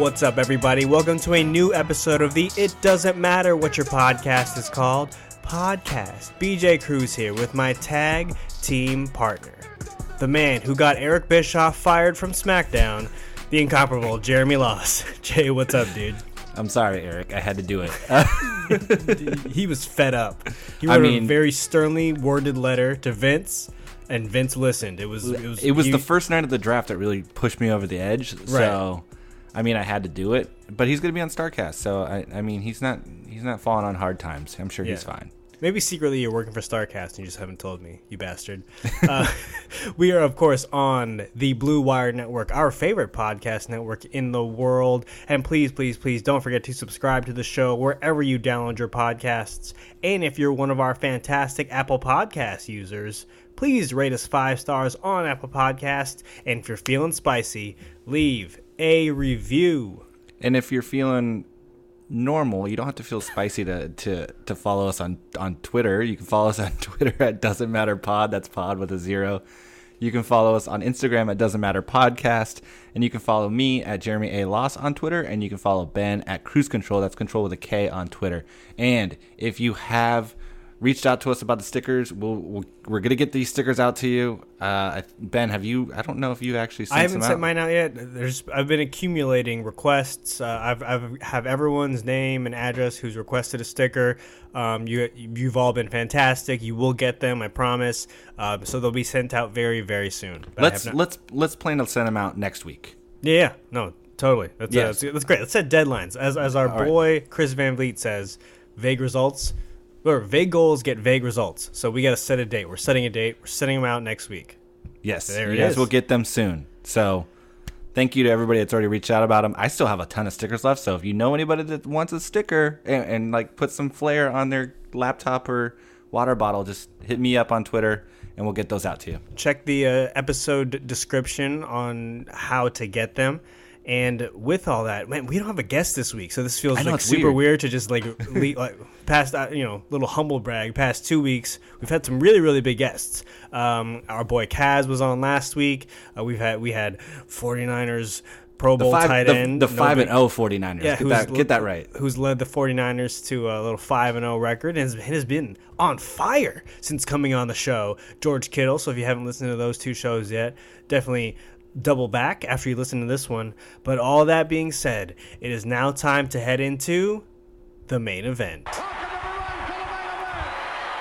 What's up, everybody? Welcome to a new episode of the It Doesn't Matter What Your Podcast is Called podcast. BJ Cruz here with my tag team partner, the man who got Eric Bischoff fired from SmackDown, the incomparable Jeremy Loss. Jay, what's up, dude? I'm sorry, Eric. I had to do it. he was fed up. He wrote I mean- a very sternly worded letter to Vince, and Vince listened. It was it was it was you- the first night of the draft that really pushed me over the edge. So, I mean, I had to do it. But he's going to be on Starrcast, so I, I mean, he's not he's not falling on hard times. I'm sure he's fine. Maybe secretly you're working for Starrcast and you just haven't told me, you bastard. uh, we are, of course, on the Blue Wire Network, our favorite podcast network in the world. And please, please, please don't forget to subscribe to the show wherever you download your podcasts. And if you're one of our fantastic Apple Podcast users, please rate us five stars on Apple Podcast. And if you're feeling spicy, leave a review. And if you're feeling normal, you don't have to feel spicy to to to follow us on on Twitter. You can follow us on Twitter at doesn't matter pod. That's pod with a zero. You can follow us on Instagram at doesn't matter podcast, and you can follow me at Jeremy A Loss on Twitter, and you can follow Ben at Cruise Control. That's control with a K on Twitter. And if you have reached out to us about the stickers, we'll, we'll we're gonna get these stickers out to you. Uh, Ben, have you? I don't know if you actually sent I haven't sent out. mine out yet. There's I've been accumulating requests. Uh, I've I've have everyone's name and address who's requested a sticker. Um, you you've all been fantastic. You will get them, I promise. Um, so they'll be sent out very very soon. Let's not- let's let's plan to send them out next week. yeah, yeah no totally. That's, Yeah. uh, that's that's great. Let's set deadlines. As as our right. boy Chris Van Vliet says, vague results. Or vague goals get vague results. So we got to set a date. We're setting a date. We're setting them out next week. Yes, There you it guys is. will get them soon. So, thank you to everybody that's already reached out about them. I still have a ton of stickers left. So, if you know anybody that wants a sticker and, and like put some flair on their laptop or water bottle, just hit me up on Twitter and we'll get those out to you. check the uh, episode description on how to get them. And with all that, man, we don't have a guest this week, so this feels know, like super weird. weird. to just like, le- like past uh, you know little humble brag. Past two weeks, we've had some really really big guests. Um, our boy Kaz was on last week. Uh, we've had we had 49ers Pro Bowl five, tight the, end, the no five big- and 0 49ers. yeah, get, that, get that right. Who's led the 49ers to a little 5 and 0 record and has, and has been on fire since coming on the show. George Kittle. So if you haven't listened to those two shows yet, definitely double back after you listen to this one. But all that being said, it is now time to head into the main event.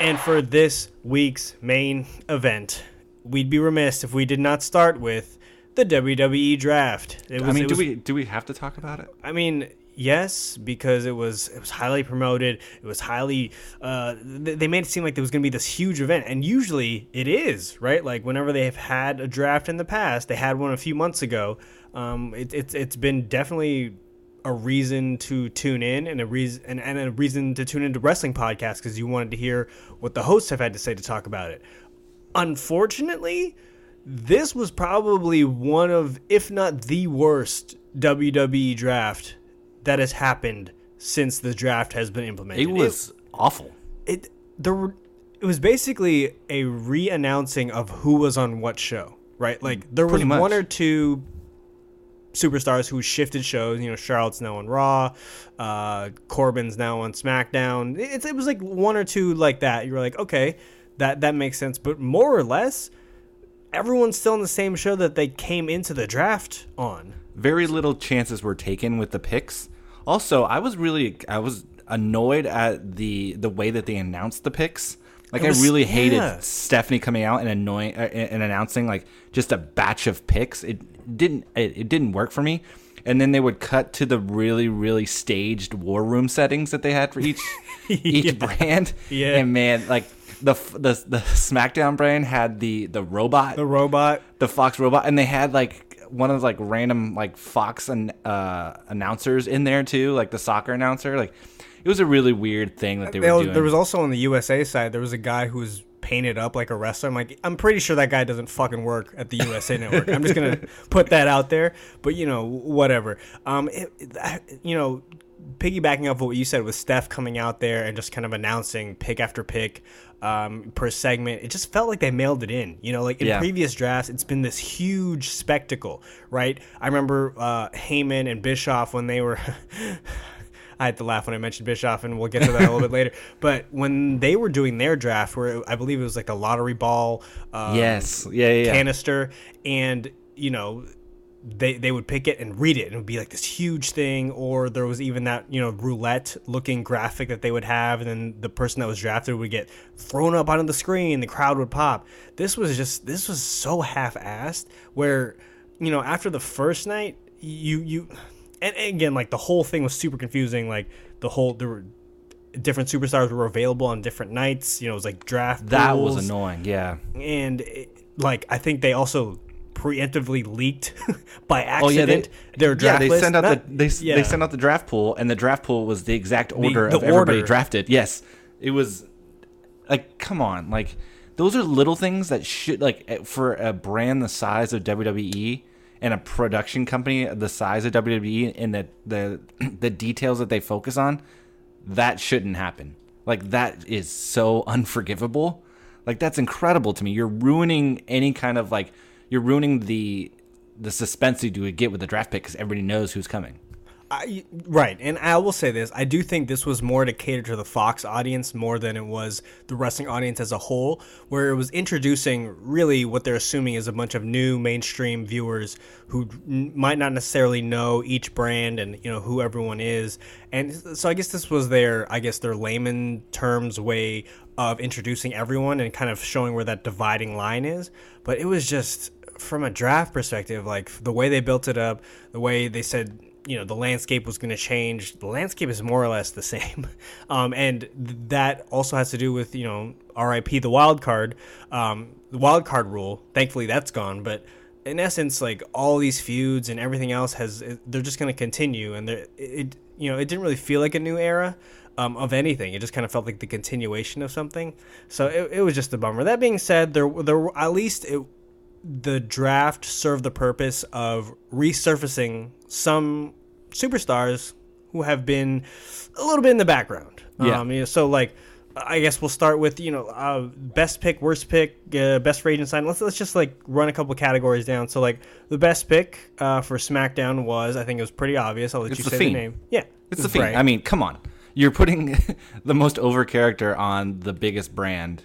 And for this week's main event, we'd be remiss if we did not start with the WWE draft. It I mean, do was- we do we have to talk about it? I mean, yes, because it was it was highly promoted. It was highly. Uh, they made it seem like there was going to be this huge event, and usually it is, right? Like whenever they have had a draft in the past, they had one a few months ago. Um, it, it's it's been definitely a reason to tune in and a reason and, and a reason to tune into wrestling podcasts because you wanted to hear what the hosts have had to say to talk about it. Unfortunately, this was probably one of, if not the worst WWE draft that has happened since the draft has been implemented. It was awful. it, there were, it was basically a re-announcing of who was on what show, right? Like there was much. one or two superstars who shifted shows. You know, Charlotte's now on Raw, uh, Corbin's now on SmackDown. It, it was like one or two like that. You were like, okay, that that makes sense. But more or less, everyone's still on the same show that they came into the draft on. very little chances were taken with the picks. Also, I was really I was annoyed at the the way that they announced the picks. Like was- I really hated yeah. Stephanie coming out and annoying uh, and announcing like just a batch of picks. It didn't it, it didn't work for me. And then they would cut to the really really staged war room settings that they had for each each Yeah. brand. Yeah. And man, like the the the SmackDown brand had the the robot The robot. the Fox robot, and they had like one of the, like random like Fox and uh, announcers in there too, like the soccer announcer. Like it was a really weird thing that they were doing. there was also on the USA side, there was a guy who was painted up like a wrestler. I'm like, I'm pretty sure that guy doesn't fucking work at the USA Network. I'm just gonna put that out there. But you know, whatever. Um, it, it- you know, piggybacking off of what you said with Steph coming out there and just kind of announcing pick after pick um, per segment, it just felt like they mailed it in. You know, like in Yeah. previous drafts, it's been this huge spectacle, right? I remember uh, Heyman and Bischoff when they were. I had to laugh when I mentioned Bischoff, and we'll get to that a little bit later. But when they were doing their draft, where I believe it was like a lottery ball, um, Yes. Yeah, yeah, canister, and you know, they they would pick it and read it, and it would be like this huge thing. Or there was even that you know roulette looking graphic that they would have, and then the person that was drafted would get thrown up onto the screen, the crowd would pop. This was just this was so half-assed. Where you know after the first night, you you and and again like the whole thing was super confusing. Like the whole there were different superstars were available on different nights. You know, it was like draft. That was annoying. Yeah. and it, like I think they also preemptively leaked by accident Oh yeah, they, their yeah, they list. sent out Not- the they, yeah. they sent out the draft pool, and the draft pool was the exact order the of everybody drafted. Yes, it was like come on, like those are little things that should like eh, for a brand the size of WWE and a production company the size of WWE and the the the details that they focus on, that shouldn't happen. Like that is so unforgivable. Like that's incredible to me. You're ruining any kind of like you're ruining the the suspense you would get with the draft pick because everybody knows who's coming. I, right, and I will say this: I do think this was more to cater to the Fox audience more than it was the wrestling audience as a whole, where it was introducing really what they're assuming is a bunch of new mainstream viewers who n- might not necessarily know each brand and you know who everyone is, and so I guess this was their, I guess their layman terms way of introducing everyone and kind of showing where that dividing line is. But it was just from a draft perspective, like the way they built it up, the way they said you know the landscape was going to change. The landscape is more or less the same. Um, and th- that also has to do with you know rip the wild card um, the wild card rule. Thankfully that's gone but in essence like all these feuds and everything else has they're just going to continue and they're- it you know it didn't really feel like a new era um, of anything. It just kind of felt like the continuation of something. So it, it was just a bummer. That being said there there at least it the draft served the purpose of resurfacing some superstars who have been a little bit in the background. Yeah. Um, you know, so like, I guess we'll start with you know uh, best pick, worst pick, uh, best free agent sign. Let's let's just like run a couple categories down. So like the best pick uh, for SmackDown was I think it was pretty obvious. I'll let It's you The say Fiend. the name. Yeah, It's the Fiend. Right. I mean, come on. You're putting the most over character on the biggest brand.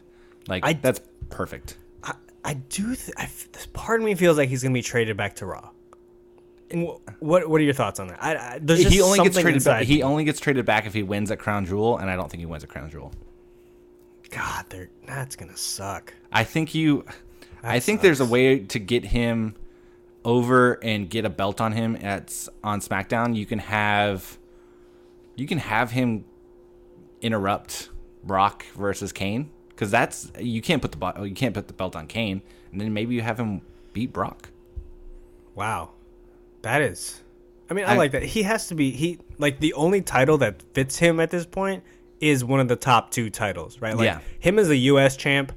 Like I- that's perfect. I, I do. Th- I f- this part of me feels like he's gonna be traded back to Raw. And wh- what what are your thoughts on that? I, I, there's just He only gets traded inside back. He only gets traded back if he wins at Crown Jewel, and I don't think he wins at Crown Jewel. God, they're, that's gonna suck. I think you. I That think there's a way to get him over and get a belt on him at on SmackDown. You can have, you can have him interrupt Brock versus Cain because that's you can't put the you can't put the belt on Cain, and then maybe you have him beat Brock. Wow, that is. I mean, I, I- like that. He has to be he like the only title that fits him at this point is one of the top two titles, right? Like Yeah. him as a U.S. champ.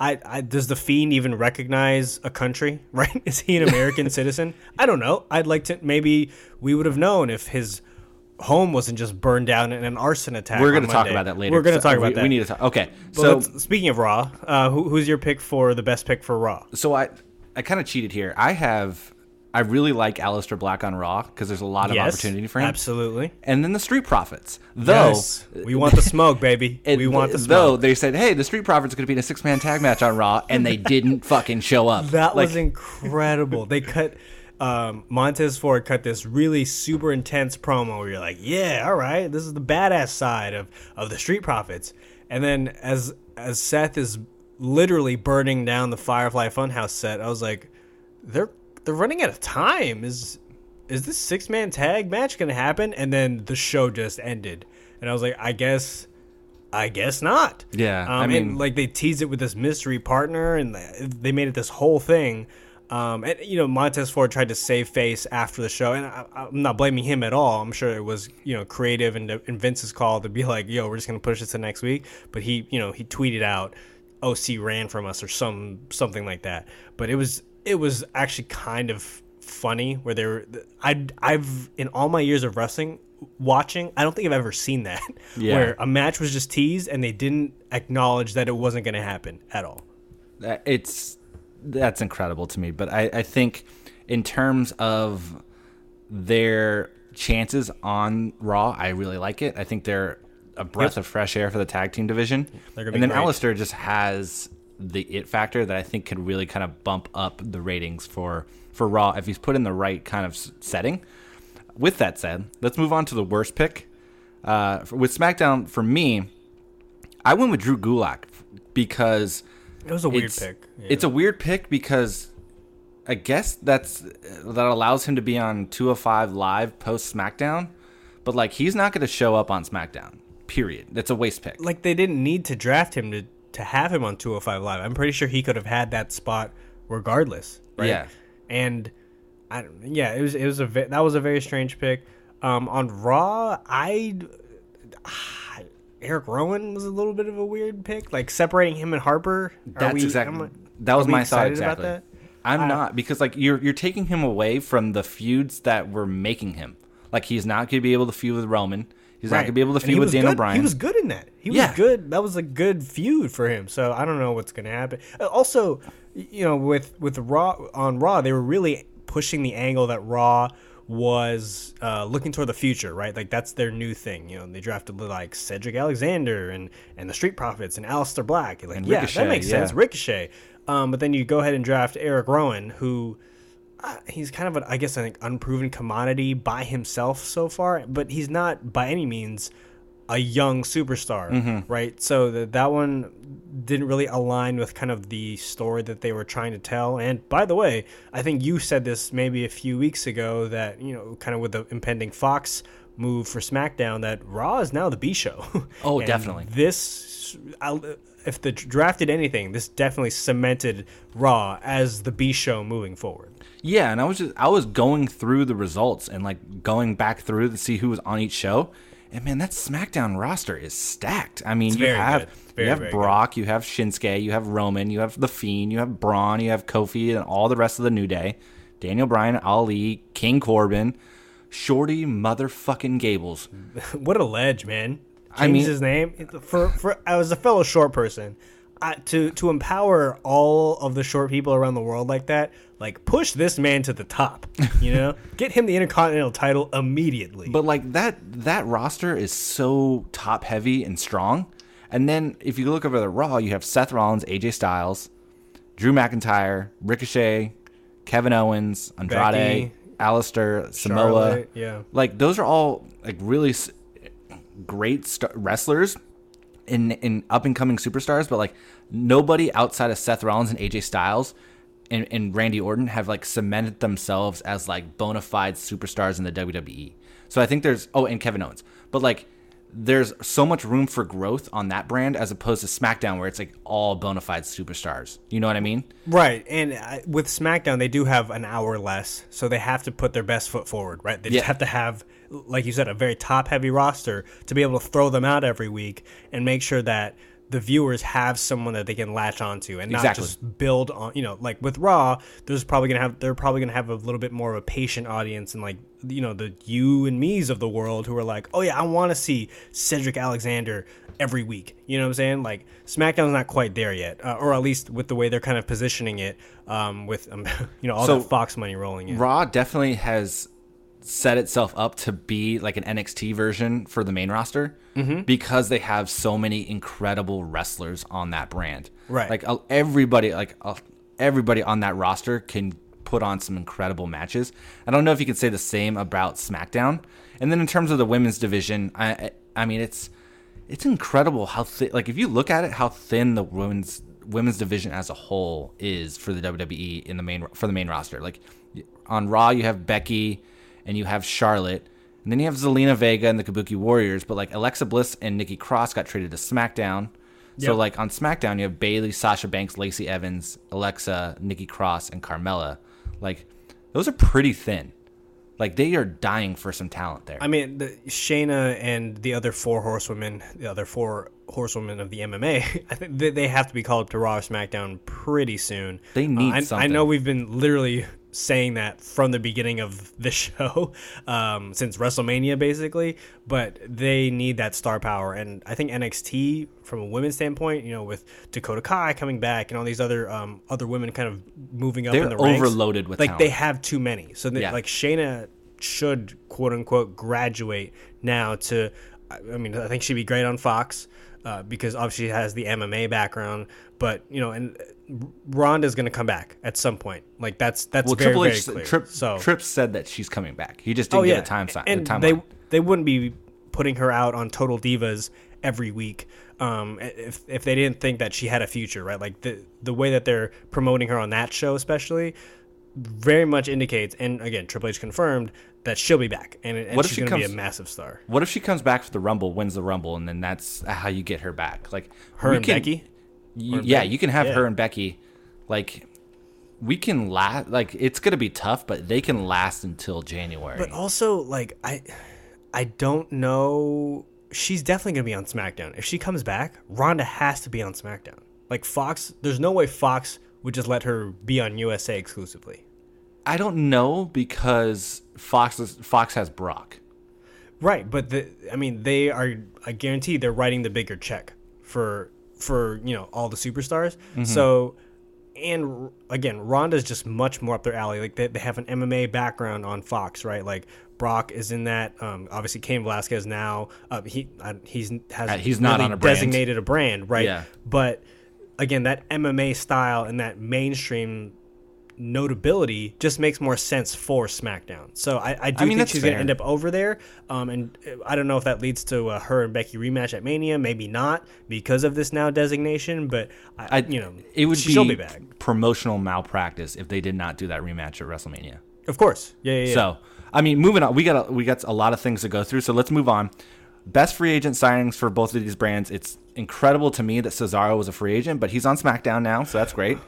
I, I does the fiend even recognize a country? Right? Is he an American citizen? I don't know. I'd like to. Maybe we would have known if his home wasn't just burned down in an arson attack. We're going gonna talk about that later. We're going to So, talk we, about that. We need to talk. Okay, so speaking of Raw, uh, who, who's your pick for the best pick for Raw? so I I kind of cheated here. I have I really like Aleister Black on Raw because there's a lot of opportunity for him. Absolutely. And then the Street Profits, though. Yes. we want the smoke, baby. it- we want the smoke. though they said, "Hey, the Street Profits are going to be in a six man tag match on Raw," and they didn't fucking show up. That like, was incredible. they cut um, Montez Ford cut this really super intense promo where you're like, yeah, all right, this is the badass side of of the Street Profits. And then as as Seth is literally burning down the Firefly Funhouse set, I was like, they're they're running out of time. Is is this six man tag match gonna happen? And then the show just ended, and I was like, I guess. I guess not. Yeah, um, I and, mean- like they teased it with this mystery partner, and they made it this whole thing. Um, and you know, Montez Ford tried to save face after the show, and I, I'm not blaming him at all. I'm sure it was you know creative and, and Vince's call to be like, "Yo, we're just gonna push this to next week." But he, you know, he tweeted out, "OC ran from us" or some something like that. But it was it was actually kind of funny where they were. I I've in all my years of wrestling watching, I don't think I've ever seen that Yeah. where a match was just teased and they didn't acknowledge that it wasn't going to happen at all. It's that's incredible to me. But I, I think in terms of their chances on Raw, I really like it. I think they're a breath Yep. of fresh air for the tag team division. And then great. Aleister just has the it factor that I think could really kind of bump up the ratings for for Raw if he's put in the right kind of setting. With that said, let's move on to the worst pick. Uh, with SmackDown, for me, I went with Drew Gulak because It was a weird it's, pick. Yeah. It's a weird pick because I guess that's that allows him to be on 205 live post SmackDown, but like he's not going to show up on SmackDown. Period. That's a waste pick. like they didn't need to draft him to to have him on 205 live. I'm pretty sure he could have had that spot regardless. Right? Yeah. And I yeah, it was it was a that was a very strange pick. Um, on Raw, I Eric Rowan was a little bit of a weird pick, like separating him and Harper. Are That's we- exactly am that was my thought excited about exactly. that? I'm not because like you're you're taking him away from the feuds that were making him. Like he's not going to be able to feud with Roman. He's not going to be able to feud with Daniel Bryan. He was good in that. He was Yeah. good. That was a good feud for him. So I don't know what's going to happen. Uh, Also, you know, with with Raw on Raw, they were really pushing the angle that Raw was uh, looking toward the future, right? Like that's their new thing. You know, they drafted like Cedric Alexander and and the Street Profits and Aleister Black. Like, And yeah, Ricochet, that makes sense. Ricochet. Um, but then you go ahead and draft Eric Rowan, who uh, he's kind of, an, I guess, an unproven commodity by himself so far, but he's not by any means a young superstar, Mm-hmm. right? So that that one didn't really align with kind of the story that they were trying to tell. And by the way, I think you said this maybe a few weeks ago that you know, kind of with the impending Fox move for SmackDown, that Raw is now the B show. Oh, definitely. This, I'll, if the drafted anything, this definitely cemented Raw as the B show moving forward. Yeah, and I was just I was going through the results and like going back through to see who was on each show. And man, that SmackDown roster is stacked. I mean, you very have. Very, you have very good. Brock, you have Shinsuke, you have Roman, you have The Fiend, you have Braun, you have Kofi, and all the rest of the New Day. Daniel Bryan, Ali, King Corbin, Shorty motherfucking Gables. what a ledge, man! I Change mean- his name for for as a fellow short person. I, to to empower all of the short people around the world like that, like push this man to the top. You know, get him the intercontinental title immediately. But like that that roster is so top heavy and strong. And then if you look over the Raw, you have Seth Rollins, AJ Styles, Drew McIntyre, Ricochet, Kevin Owens, Andrade, Becky, Aleister, Samoa. Yeah. Like those are all like really s- great st- wrestlers in in up and coming superstars, but like nobody outside of Seth Rollins and AJ Styles and, and Randy Orton have like cemented themselves as like bona fide superstars in the WWE. So I think there's oh and Kevin Owens, but like there's so much room for growth on that brand as opposed to SmackDown where it's like all bona fide superstars. You know what I mean? Right, and uh, with SmackDown, they do have an hour less, so they have to put their best foot forward. Right, they just have to have, like you said, a very top-heavy roster to be able to throw them out every week and make sure that the viewers have someone that they can latch onto and not Exactly. just build on. You know, like with Raw, there's probably gonna have they're probably gonna have a little bit more of a patient audience and like you know the you and me's of the world who are like, oh yeah, I want to see Cedric Alexander every week. You know what I'm saying? Like SmackDown's not quite there yet, uh, or at least with the way they're kind of positioning it, um, with um, you know all So, that Fox money rolling in. Raw definitely has set itself up to be like an NXT version for the main roster Mm-hmm. because they have so many incredible wrestlers on that brand. Right. Like everybody, like everybody on that roster can put on some incredible matches. I don't know if you could say the same about SmackDown. And then in terms of the women's division, I I, I mean it's it's incredible how thin. Like if you look at it, how thin the women's women's division as a whole is for the WWE in the main for the main roster. Like on Raw, you have Becky and you have Charlotte, and then you have Zelina Vega and the Kabuki Warriors. But like Alexa Bliss and Nikki Cross got traded to SmackDown. So like on SmackDown, you have Bayley, Sasha Banks, Lacey Evans, Alexa, Nikki Cross, and Carmella. Like those are pretty thin. Like they are dying for some talent there. I mean, the, Shayna and the other four horsewomen, the other four horsewomen of the MMA, I think they, they have to be called up to Raw or SmackDown pretty soon. They uh, need I, I something. know we've been literally saying that from the beginning of the show, um, since WrestleMania, basically. But they need that star power, and I think NXT, from a women's standpoint, you know, with Dakota Kai coming back and all these other um, other women kind of moving up They're in the ranks, overloaded with like talent. they have too many. So they, Yeah. like Shayna should quote unquote graduate now to. I mean, I think she'd be great on Fox uh, because obviously she has the MMA background. But you know, and Ronda's going to come back at some point. Like that's that's Well, very Triple very clear. Trip, so Trip said that she's coming back. He just didn't oh get a time sign. and timeline. they they wouldn't be putting her out on Total Divas every week um, if if they didn't think that she had a future, right? Like the the way that they're promoting her on that show, especially, very much indicates. And again, Triple H confirmed that she'll be back, and, and What if she's she going to be a massive star. What if she comes back for the Rumble, wins the Rumble, and then that's how you get her back? Like Her and can- Becky. Or yeah, Becky, you can have yeah. her and Becky. Like we can last. Like it's gonna be tough, but they can last until January. But also, like I, I don't know. She's definitely gonna be on SmackDown. If she comes back, Ronda has to be on SmackDown. Like Fox, there's no way Fox would just let her be on USA exclusively. I don't know because Fox is, Fox has Brock. Right, but the I mean, they are. I guarantee they're writing the bigger check for for you know all the superstars. So, and again, Ronda's just much more up their alley. Like they, they have an MMA background on Fox, right? Like Brock is in that. Um, obviously, Cain Velasquez now. Uh, he uh, he's has Uh, he's not really on a brand. designated a brand, right? Yeah. But again, that MMA style and that mainstream notability just makes more sense for SmackDown. So I, I do mean, think she's going to end up over there. Um, and uh, I don't know if that leads to uh, her and Becky rematch at Mania. Maybe not because of this now designation. But I, I, you know, it would she'll be, be back. promotional malpractice if they did not do that rematch at WrestleMania. Of course, yeah, yeah. yeah. So, I mean, moving on, we got a, we got a lot of things to go through. So let's move on. Best free agent signings for both of these brands. It's incredible to me that Cesaro was a free agent, but he's on SmackDown now, so that's great.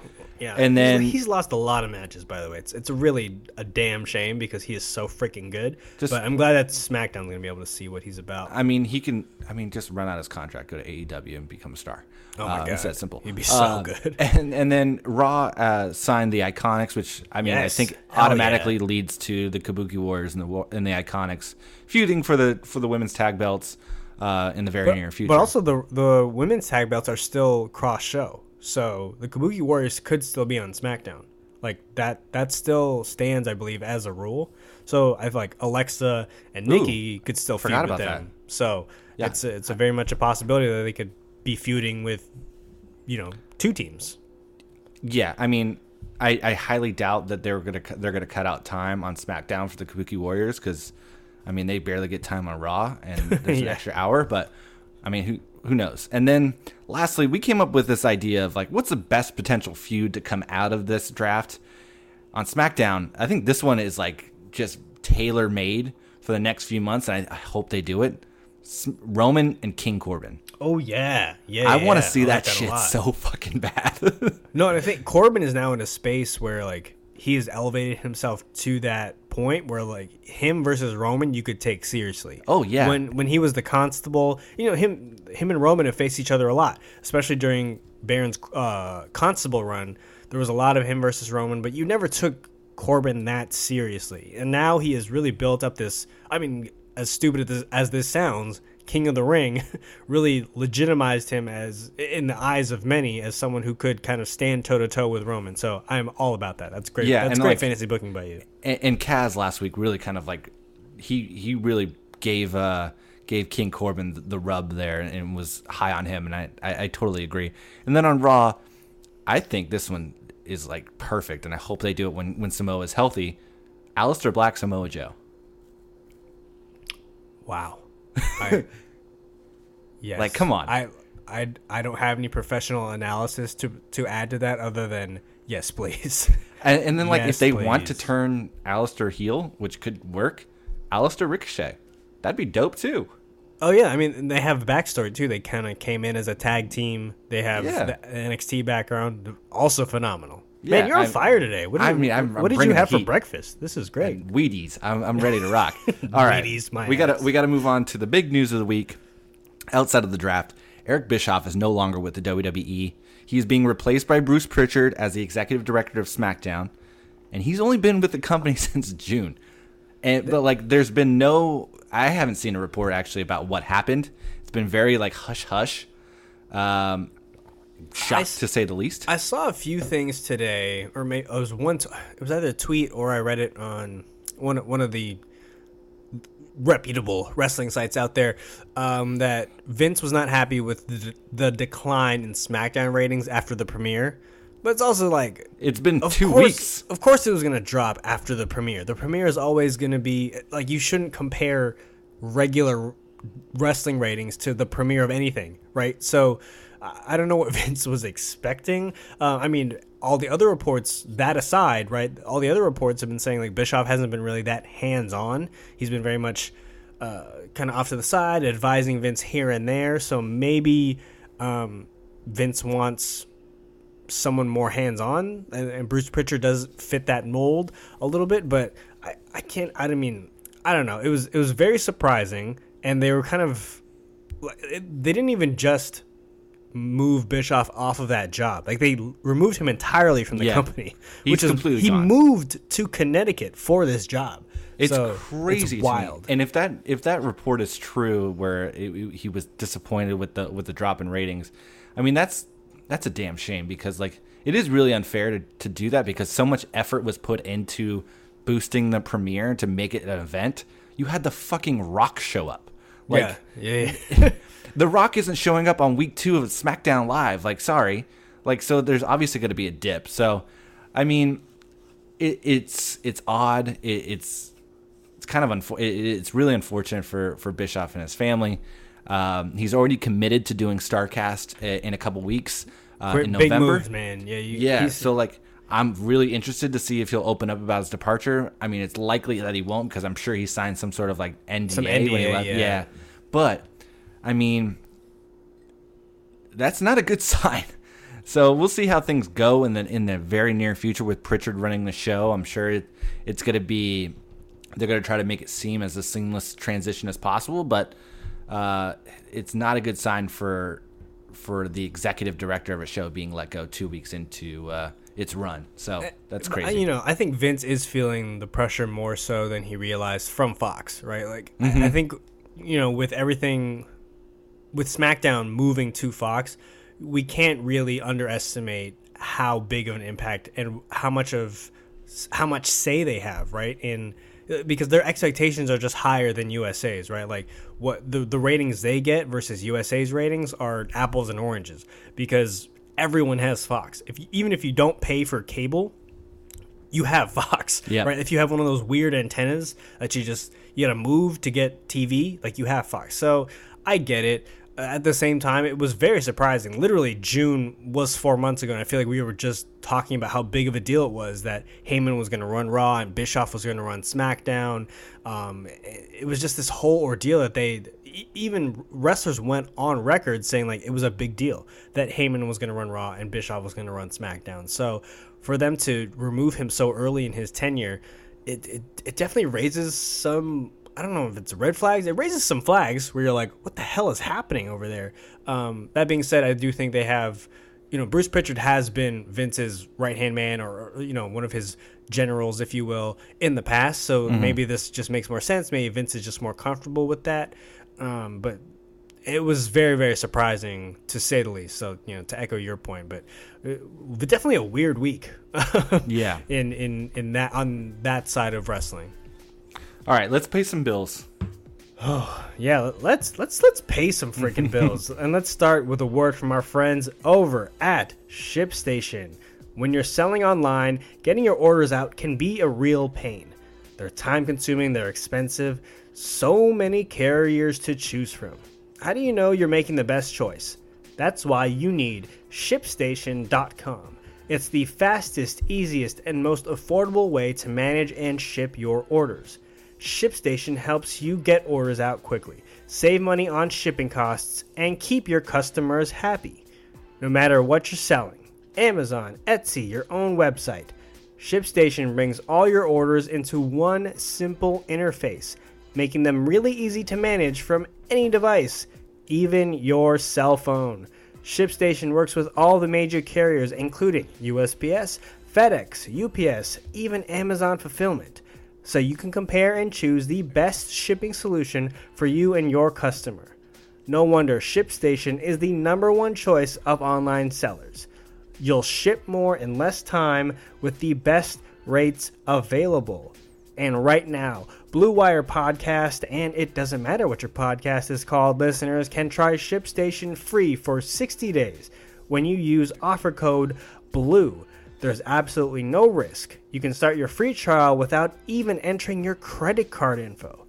Yeah. and then- he's, lost a lot of matches. By the way, it's it's really a damn shame because he is so freaking good. Just- but I'm glad that SmackDown's going to be able to see what he's about. I mean, he can. I mean, just run out his contract, go to AEW, and become a star. Oh my Uh, It's that simple. He'd be so Uh, good. And and then Raw uh, signed the Iconics, which I mean, Yes. I think automatically yeah. leads to the Kabuki Warriors and the and the Iconics feuding for the for the women's tag belts uh, in the very near future. But also the the women's tag belts are still cross show, so the Kabuki Warriors could still be on SmackDown. Like that that still stands, I believe, as a rule. So I feel like Alexa and Nikki could still feud with about them. So Yeah. it's a, it's a very much a possibility that they could be feuding with, you know, two teams. Yeah, I mean, I, I highly doubt that they're gonna they're gonna cut out time on SmackDown for the Kabuki Warriors because, I mean, they barely get time on Raw and there's an extra hour. But I mean, who who knows? And then lastly, we came up with this idea of like, what's the best potential feud to come out of this draft on SmackDown? I think this one is like just tailor made for the next few months, and I, I hope they do it. S- Roman and King Corbin. Oh yeah, yeah. I want to yeah. see I like that, shit so fucking bad. No, and I think Corbin is now in a space where like he has elevated himself to that point where like him versus Roman you could take seriously. Oh, yeah. When when he was the constable, you know him him and Roman have faced each other a lot, especially during Baron's uh, constable run. There was a lot of him versus Roman, but you never took Corbin that seriously. And now he has really built up this. I mean, as stupid as this, as this sounds, King of the Ring really legitimized him as, in the eyes of many, as someone who could kind of stand toe to toe with Roman. So I'm all about that. That's great. Yeah, that's great like- fantasy booking by you. and, and Kaz last week really kind of like he he really gave uh gave King Corbin the, the rub there and was high on him and I, I I totally agree. And then on Raw, I think this one is like perfect and I hope they do it when when Samoa is healthy. Aleister Black Samoa Joe. Wow. I, yes. Like, come on. I, I, I don't have any professional analysis to to add to that other than yes, please. And, and then like Yes, if they want to turn Aleister heel, which could work, Aleister Ricochet. That'd be dope too. Oh yeah, I mean they have backstory too. They kind of came in as a tag team. They have Yeah. the NXT background, also phenomenal. Yeah, Man, you're on I'm- fire today. What did I you- mean, I'm- what I'm did you have for breakfast? This is great. And Wheaties. I'm, I'm ready to rock. All right. Wheaties, my we gotta we gotta move on to the big news of the week. Outside of the draft, Eric Bischoff is no longer with the WWE. He is being replaced by Bruce Pritchard as the executive director of SmackDown, and he's only been with the company since June. And but like, there's been no. I haven't seen a report actually about what happened. It's been very like hush hush. Um, shocked s- to say the least. I saw a few things today, or maybe it was one. T- it was either a tweet or I read it on one one of the reputable wrestling sites out there um, that Vince was not happy with the, the decline in SmackDown ratings after the premiere. But it's also like it's been two course, weeks. Of course, it was gonna drop after the premiere. The premiere is always gonna be like you shouldn't compare regular wrestling ratings to the premiere of anything, right? So I don't know what Vince was expecting. Uh, I mean, all the other reports, that aside, right? All the other reports have been saying like Bischoff hasn't been really that hands on. He's been very much uh, kind of off to the side, advising Vince here and there. So maybe um, Vince wants someone more hands on, and, and Bruce Pritchard does fit that mold a little bit. But I, I can't. I don't mean. I don't know. It was it was very surprising, and they were kind of. They didn't even just move Bischoff off of that job. Like they removed him entirely from the Yeah. company, He's which is completely he gone. moved to Connecticut for this job. It's So, crazy, It's wild. And if that if that report is true, where it, he was disappointed with the with the drop in ratings, I mean that's that's a damn shame because like it is really unfair to to do that because so much effort was put into boosting the premiere to make it an event. You had the fucking Rock show up, like yeah, yeah, yeah. the Rock isn't showing up on week two of SmackDown Live. Like, sorry, like so. There's obviously going to be a dip. So, I mean, it, it's it's odd. It, it's it's kind of unfor- it, it's really unfortunate for for Bischoff and his family. Um, he's already committed to doing Starrcast in a couple weeks uh, in big November. moves, man. Yeah, you, Yeah, he's- so like I'm really interested to see if he'll open up about his departure. I mean, it's likely that he won't because I'm sure he signed some sort of like NDA, Some when he NDA, left. yeah. But I mean, that's not a good sign. So we'll see how things go in the in the very near future with Pritchard running the show. I'm sure it, it's going to be they're going to try to make it seem as a seamless transition as possible, but uh, it's not a good sign for for the executive director of a show being let go two weeks into uh, its run. So that's uh, crazy. You know, I think Vince is feeling the pressure more so than he realized from Fox, right? Like, Mm-hmm. I, think, you know, with everything, with SmackDown moving to Fox, we can't really underestimate how big of an impact and how much of how much say they have, right? In because their expectations are just higher than USA's, right? Like what the the ratings they get versus USA's ratings are apples and oranges because everyone has Fox. If you, even if you don't pay for cable, you have Fox, Yeah. right? If you have one of those weird antennas that you just you got to move to get TV, like you have Fox. So I get it. At the same time, it was very surprising. Literally, June was four months ago, and I feel like we were just talking about how big of a deal it was that Heyman was going to run Raw and Bischoff was going to run SmackDown. Um, it was just this whole ordeal that they even wrestlers went on record saying like it was a big deal that Heyman was going to run Raw and Bischoff was going to run SmackDown. So for them to remove him so early in his tenure, it, it, it definitely raises some. I don't know if it's red flags. It raises some flags where you're like, what the hell is happening over there? Um, that being said, I do think they have, you know, Bruce Pritchard has been Vince's right hand man or, or, you know, one of his generals, if you will, in the past. So maybe this just makes more sense. Maybe Vince is just more comfortable with that. Um, but it was very very surprising to say the least so you know to echo your point but uh, definitely a weird week Yeah. in in in that on that side of wrestling All right, let's pay some bills. Oh, yeah let's let's let's pay some freaking bills. And let's start with a word from our friends over at shipstation. When you're selling online getting your orders out can be a real pain. They're time consuming they're expensive. So many carriers to choose from. How do you know you're making the best choice? That's why you need shipstation.com it's the fastest easiest and most affordable way to manage and ship your orders ShipStation helps you get orders out quickly, save money on shipping costs, and keep your customers happy. No matter what you're selling Amazon, Etsy, your own website ShipStation brings all your orders into one simple interface, making them really easy to manage from any device, even your cell phone. ShipStation works with all the major carriers, including USPS, FedEx, UPS, even Amazon Fulfillment. So you can compare and choose the best shipping solution for you and your customer. No wonder ShipStation is the number one choice of online sellers. You'll ship more in less time with the best rates available. And right now, Blue Wire Podcast, and it doesn't matter what your podcast is called, listeners can try ShipStation free for 60 days when you use offer code BLUE. There's absolutely no risk. You can start your free trial without even entering your credit card info.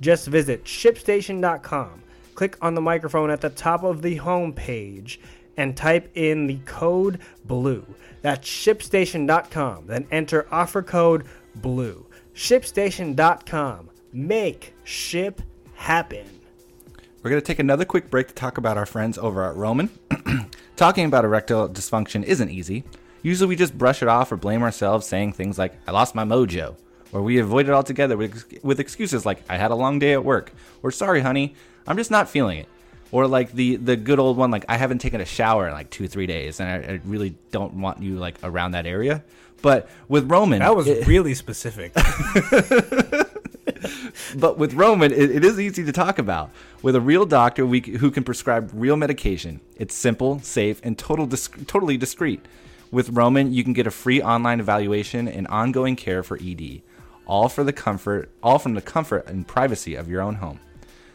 Just visit shipstation.com, click on the microphone at the top of the home page, and type in the code BLUE. That's shipstation.com. Then enter offer code BLUE. ShipStation.com. Make ship happen. We're going to take another quick break to talk about our friends over at Roman. Talking about erectile dysfunction isn't easy. Usually we just brush it off or blame ourselves, saying things like, I lost my mojo, or we avoid it altogether with, with excuses like, I had a long day at work, or sorry, honey, I'm just not feeling it. Or like the, the good old one, like, I haven't taken a shower in like two, three days, and I, I really don't want you like around that area. But with Roman, That was it- really specific. but with Roman, it, it is easy to talk about. With a real doctor we, who can prescribe real medication, it's simple, safe, and total dis- totally discreet. With Roman, you can get a free online evaluation and ongoing care for ED, all for the comfort, all from the comfort and privacy of your own home.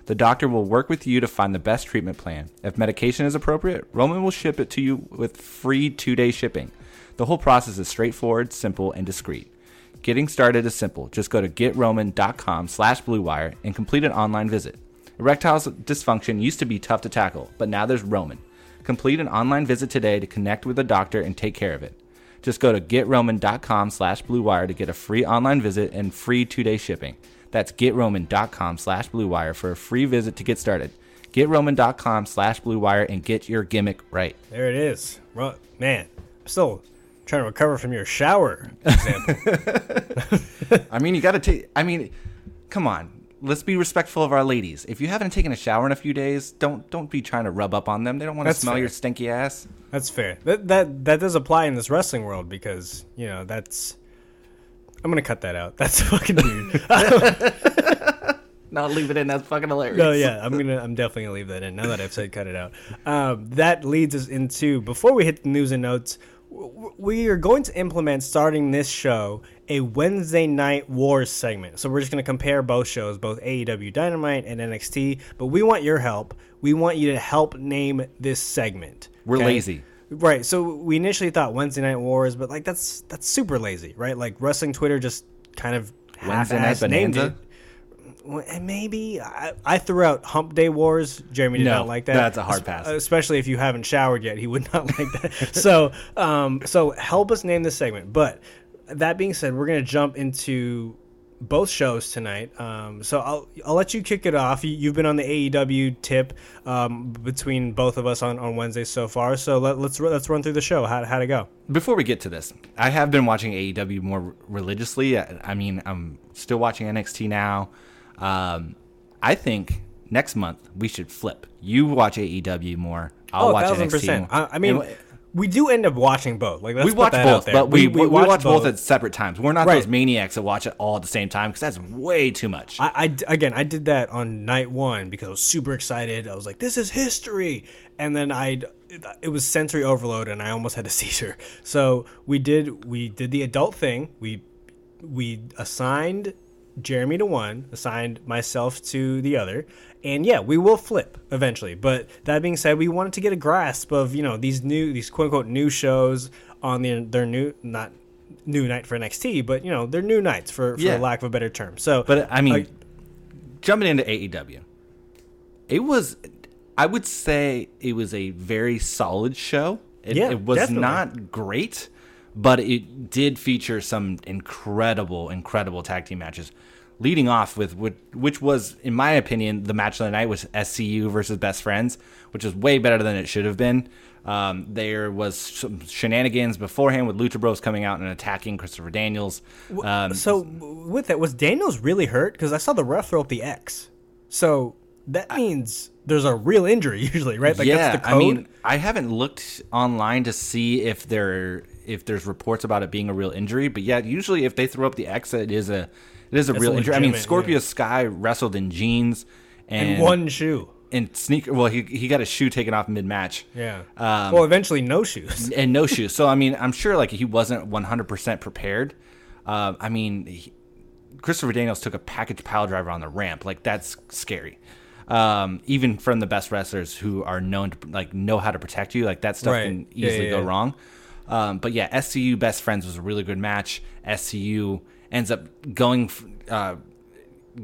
The doctor will work with you to find the best treatment plan. If medication is appropriate, Roman will ship it to you with free two-day shipping. The whole process is straightforward, simple, and discreet. Getting started is simple. Just go to getroman.com slash bluewire and complete an online visit. Erectile dysfunction used to be tough to tackle, but now there's Roman. Complete an online visit today to connect with a doctor and take care of it. Just go to getroman.com slash bluewire to get a free online visit and free two-day shipping. That's getroman.com slash bluewire for a free visit to get started. Getroman.com slash bluewire and get your gimmick right. there it is. Man, I'm still trying to recover from your shower example. I mean, you got to take. I mean, come on. Let's be respectful of our ladies. If you haven't taken a shower in a few days, don't don't be trying to rub up on them. They don't want to That's smell fair. your stinky ass. That's fair. That that that does apply in this wrestling world because you know that's. I'm gonna cut that out. That's fucking weird. No, leave it in. That's fucking hilarious. no, yeah, I'm gonna. I'm definitely gonna leave that in. Now that I've said cut it out, um, that leads us into before we hit the news and notes. We are going to implement starting this show a Wednesday night wars segment. So we're just going to compare both shows, both AEW Dynamite and NXT. But we want your help. We want you to help name this segment. We're okay? lazy. Right. So we initially thought Wednesday Night Wars, but like that's that's super lazy, right? Like wrestling Twitter just kind of Wednesday Night Bonanza? And maybe I, I threw out Hump Day Wars. Jeremy did No, not like that. that's a hard pass. Especially if you haven't showered yet, he would not like that. so, um, so help us name this segment. But that being said, we're gonna jump into both shows tonight. Um, so I'll I'll let you kick it off. You, you've been on the AEW tip um, between both of us on, on Wednesday so far. So let, let's let's run through the show. How how'd it go? Before we get to this, I have been watching AEW more religiously. I, I mean, I'm still watching NXT now. Um, I think next month we should flip. You watch AEW more. I'll oh, watch thousand NXT percent. more. I, I mean. And we do end up watching both. Like we watch both, but we, we, watch, both. both. at separate times. We're not Right. those maniacs that watch it all at the same time because that's way too much. I again, I did that on night one because I was super excited. I was like, "This is history," and then I, it was sensory overload, and I almost had a seizure. So we did, we did the adult thing. We, we assigned Jeremy to one, assigned myself to the other, and yeah, we will flip eventually. But that being said, we wanted to get a grasp of you know these new, these quote unquote new shows on their their new not new night for NXT, but you know they're new nights for for Yeah. lack of a better term. So, But I mean, like, jumping into AEW, it was, I would say, it was a very solid show. It, Yeah, it was definitely. not great, but it did feature some incredible, incredible tag team matches. Leading off with which, which was, in my opinion, the match of the night was SCU versus Best Friends, which was way better than it should have been. Um, there was some shenanigans beforehand with Lucha Bros coming out and attacking Christopher Daniels. Um, So with that, was Daniels really hurt? Because I saw the ref throw up the X. So that means there's a real injury usually, right? Like yeah, that's the code. I mean, I haven't looked online to see if there if there's reports about it being a real injury. But yeah, usually if they throw up the X, it is a it is a real injury. I mean, Scorpio yeah. Sky wrestled in jeans and, And one shoe. and sneaker. Well, he he got his shoe taken off mid match. Yeah. Um, well, eventually, no shoes. and no shoes. So I mean, I'm sure like he wasn't 100% prepared. Uh, I mean, he, Christopher Daniels took a package pile driver on the ramp. Like that's scary. Um, even from the best wrestlers who are known to like know how to protect you, like that stuff Right. can easily yeah, go yeah. wrong. Um, but yeah, SCU best friends was a really good match. SCU ends up going uh,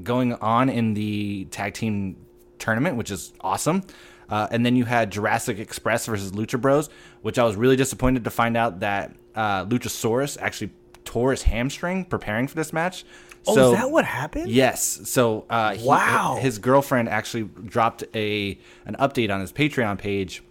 going on in the tag team tournament, which is awesome. Uh, and then you had Jurassic Express versus Lucha Bros, which I was really disappointed to find out that uh, Luchasaurus actually tore his hamstring preparing for this match. Oh, so, is that what happened? Yes. So uh, he, Wow. his girlfriend actually dropped a an update on his Patreon page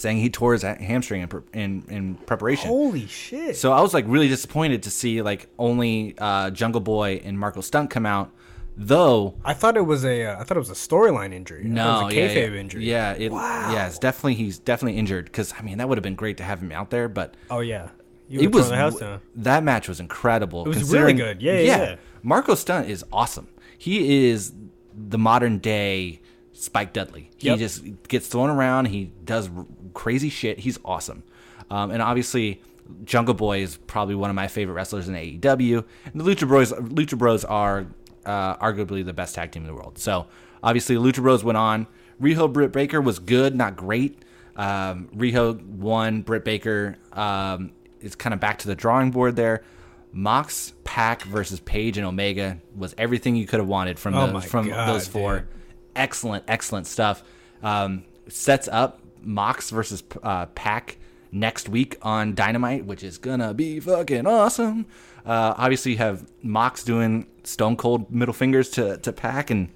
saying he tore his hamstring in, pre- in, in preparation. Holy shit. So I was like really disappointed to see like only uh, Jungle Boy and Marco Stunt come out, though. I thought it was a. Uh, I thought it was a storyline injury. No, it was a yeah, kayfabe yeah, injury. Yeah, it, Wow. yeah, it's definitely he's definitely injured because I mean that would have been great to have him out there, but Oh yeah. You it was the house down. that match was incredible. It was really good. Yeah, yeah, yeah. Marco Stunt is awesome. He is the modern day Spike Dudley. He Yep. just gets thrown around. He does crazy shit. He's awesome. Um, and obviously, Jungle Boy is probably one of my favorite wrestlers in AEW. And the Lucha Bros, Lucha Bros are uh, arguably the best tag team in the world. So obviously, Lucha Bros went on. Riho Britt Baker was good, not great. Um, Riho won. Britt Baker um, is kind of back to the drawing board there. Mox, Pac versus Page and Omega was everything you could have wanted from Oh those from God, those four. dude. Excellent, excellent stuff. Um, sets up Mox versus uh, Pac next week on Dynamite, which is gonna be fucking awesome. Uh, obviously, you have Mox doing Stone Cold middle fingers to to Pac, and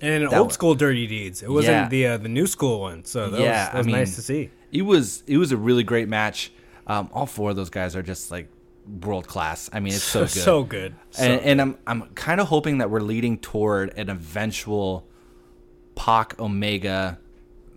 And old school Dirty Deeds. It wasn't Yeah. the uh, the new school one. So that yeah, was, that was I mean, nice to see. It was it was a really great match. Um, all four of those guys are just like world class. I mean, it's so good. So good. So and, and I'm I'm kind of hoping that we're leading toward an eventual Pac Omega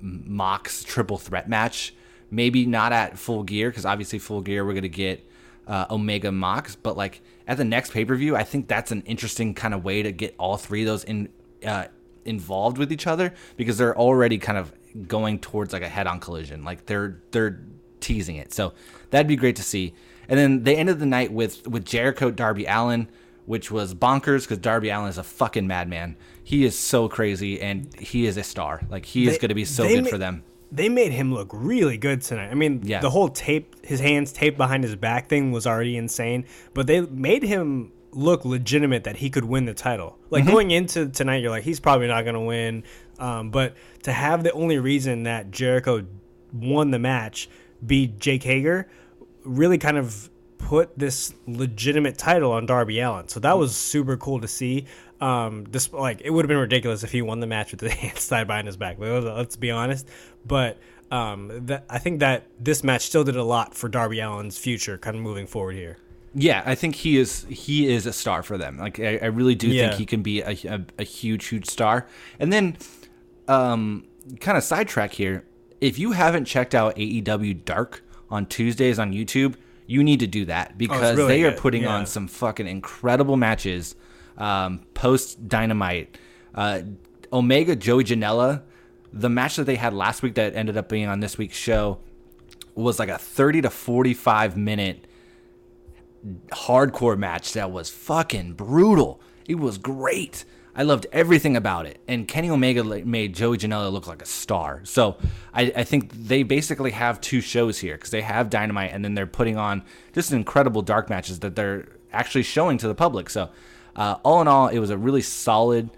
Mox triple threat match. Maybe not at full gear because obviously full gear we're gonna get uh, Omega Mox, but like at the next pay per view, I think that's an interesting kind of way to get all three of those in uh, involved with each other because they're already kind of going towards like a head on collision. Like they're they're teasing it, so that'd be great to see. And then they ended the night with with Jericho Darby Allin, which was bonkers because Darby Allin is a fucking madman. He is so crazy and he is a star. Like he is going to be so good ma- for them. They made him look really good tonight. I mean, Yeah. the whole tape, his hands taped behind his back thing was already insane, but they made him look legitimate that he could win the title. Like Mm-hmm. going into tonight, you're like, he's probably not going to win. Um, but to have the only reason that Jericho won the match be Jake Hager really kind of put this legitimate title on Darby Allin. So that was super cool to see. Um, this like it would have been ridiculous if he won the match with his hands tied behind his back. Like, Let's be honest. But um, that I think that this match still did a lot for Darby Allin's future, kind of moving forward here. Yeah, I think he is he is a star for them. Like I, I really do Yeah. think he can be a, a, a huge huge star. And then, um, kind of sidetrack here. If you haven't checked out AEW Dark on Tuesdays on YouTube, you need to do that because really they are putting Yeah. on some fucking incredible matches. Um, Post Dynamite, uh, Omega Joey Janela, the match that they had last week that ended up being on this week's show was like a 30 to 45 minute hardcore match that was fucking brutal. It was great. I loved everything about it. And Kenny Omega made Joey Janela look like a star. So I, I think they basically have two shows here because they have Dynamite and then they're putting on just incredible dark matches that they're actually showing to the public. So uh, all in all, it was a really solid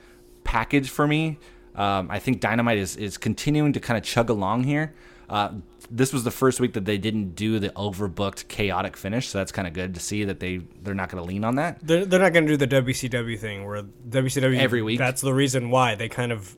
package for me. Um, I think Dynamite is, is continuing to kind of chug along here. Uh, this was the first week that they didn't do the overbooked chaotic finish, so that's kind of good to see that they they're not going to lean on that. They're, they're not going to do the WCW thing where WCW Every week. That's the reason why they kind of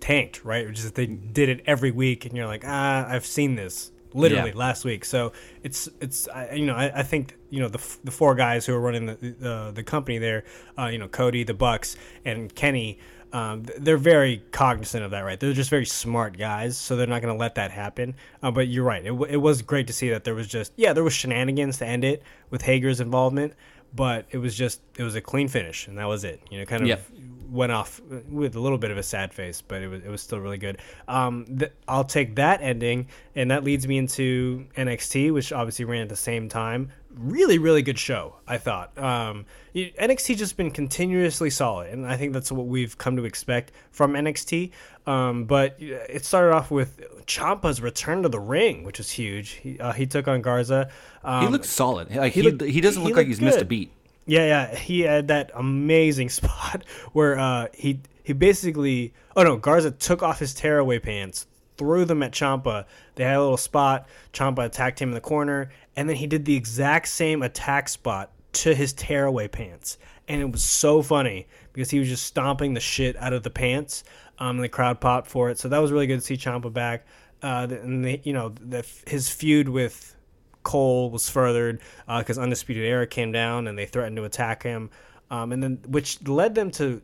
tanked, right? Which is that they did it every week, and you're like, ah, I've seen this literally Yeah. last week. So it's it's I, you know I, I think you know the the four guys who are running the the, the company there, uh, you know Cody, the Bucks, and Kenny. Um, they're very cognizant of that, right? They're just very smart guys, so they're not going to let that happen. Uh, but you're right; it, w- it was great to see that there was just yeah, there was shenanigans to end it with Hager's involvement, but it was just it was a clean finish, and that was it. You know, kind of Yep. Went off with a little bit of a sad face, but it was it was still really good. Um, th- I'll take that ending, and that leads me into NXT, which obviously ran at the same time. Really, really good show. I thought um, NXT just been continuously solid, and I think that's what we've come to expect from NXT. Um, but it started off with Ciampa's return to the ring, which was huge. He, uh, he took on Garza. Um, He looks solid. Like he he, looked- he doesn't he look like looked he's missed a beat. Yeah, yeah, he had that amazing spot where uh, he he basically oh no, Garza took off his tearaway pants, threw them at Ciampa. They had a little spot. Ciampa attacked him in the corner, and then he did the exact same attack spot to his tearaway pants, and it was so funny because he was just stomping the shit out of the pants. Um, and the crowd popped for it, so that was really good to see Ciampa back. Uh, and you know the, his feud with Cole was furthered because Undisputed Era came down and they threatened to attack him, um, and then which led them to,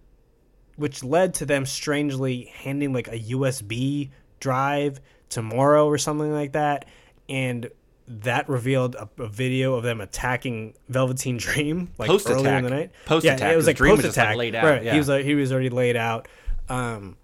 which led to them strangely handing like a USB drive to Mauro or something like that, and that revealed a, a video of them attacking Velveteen Dream like Post-attack. earlier in the night. Post-attack, yeah, it was like Dream post like, attack. laid out, Right, yeah. he was like, he was already laid out. Um,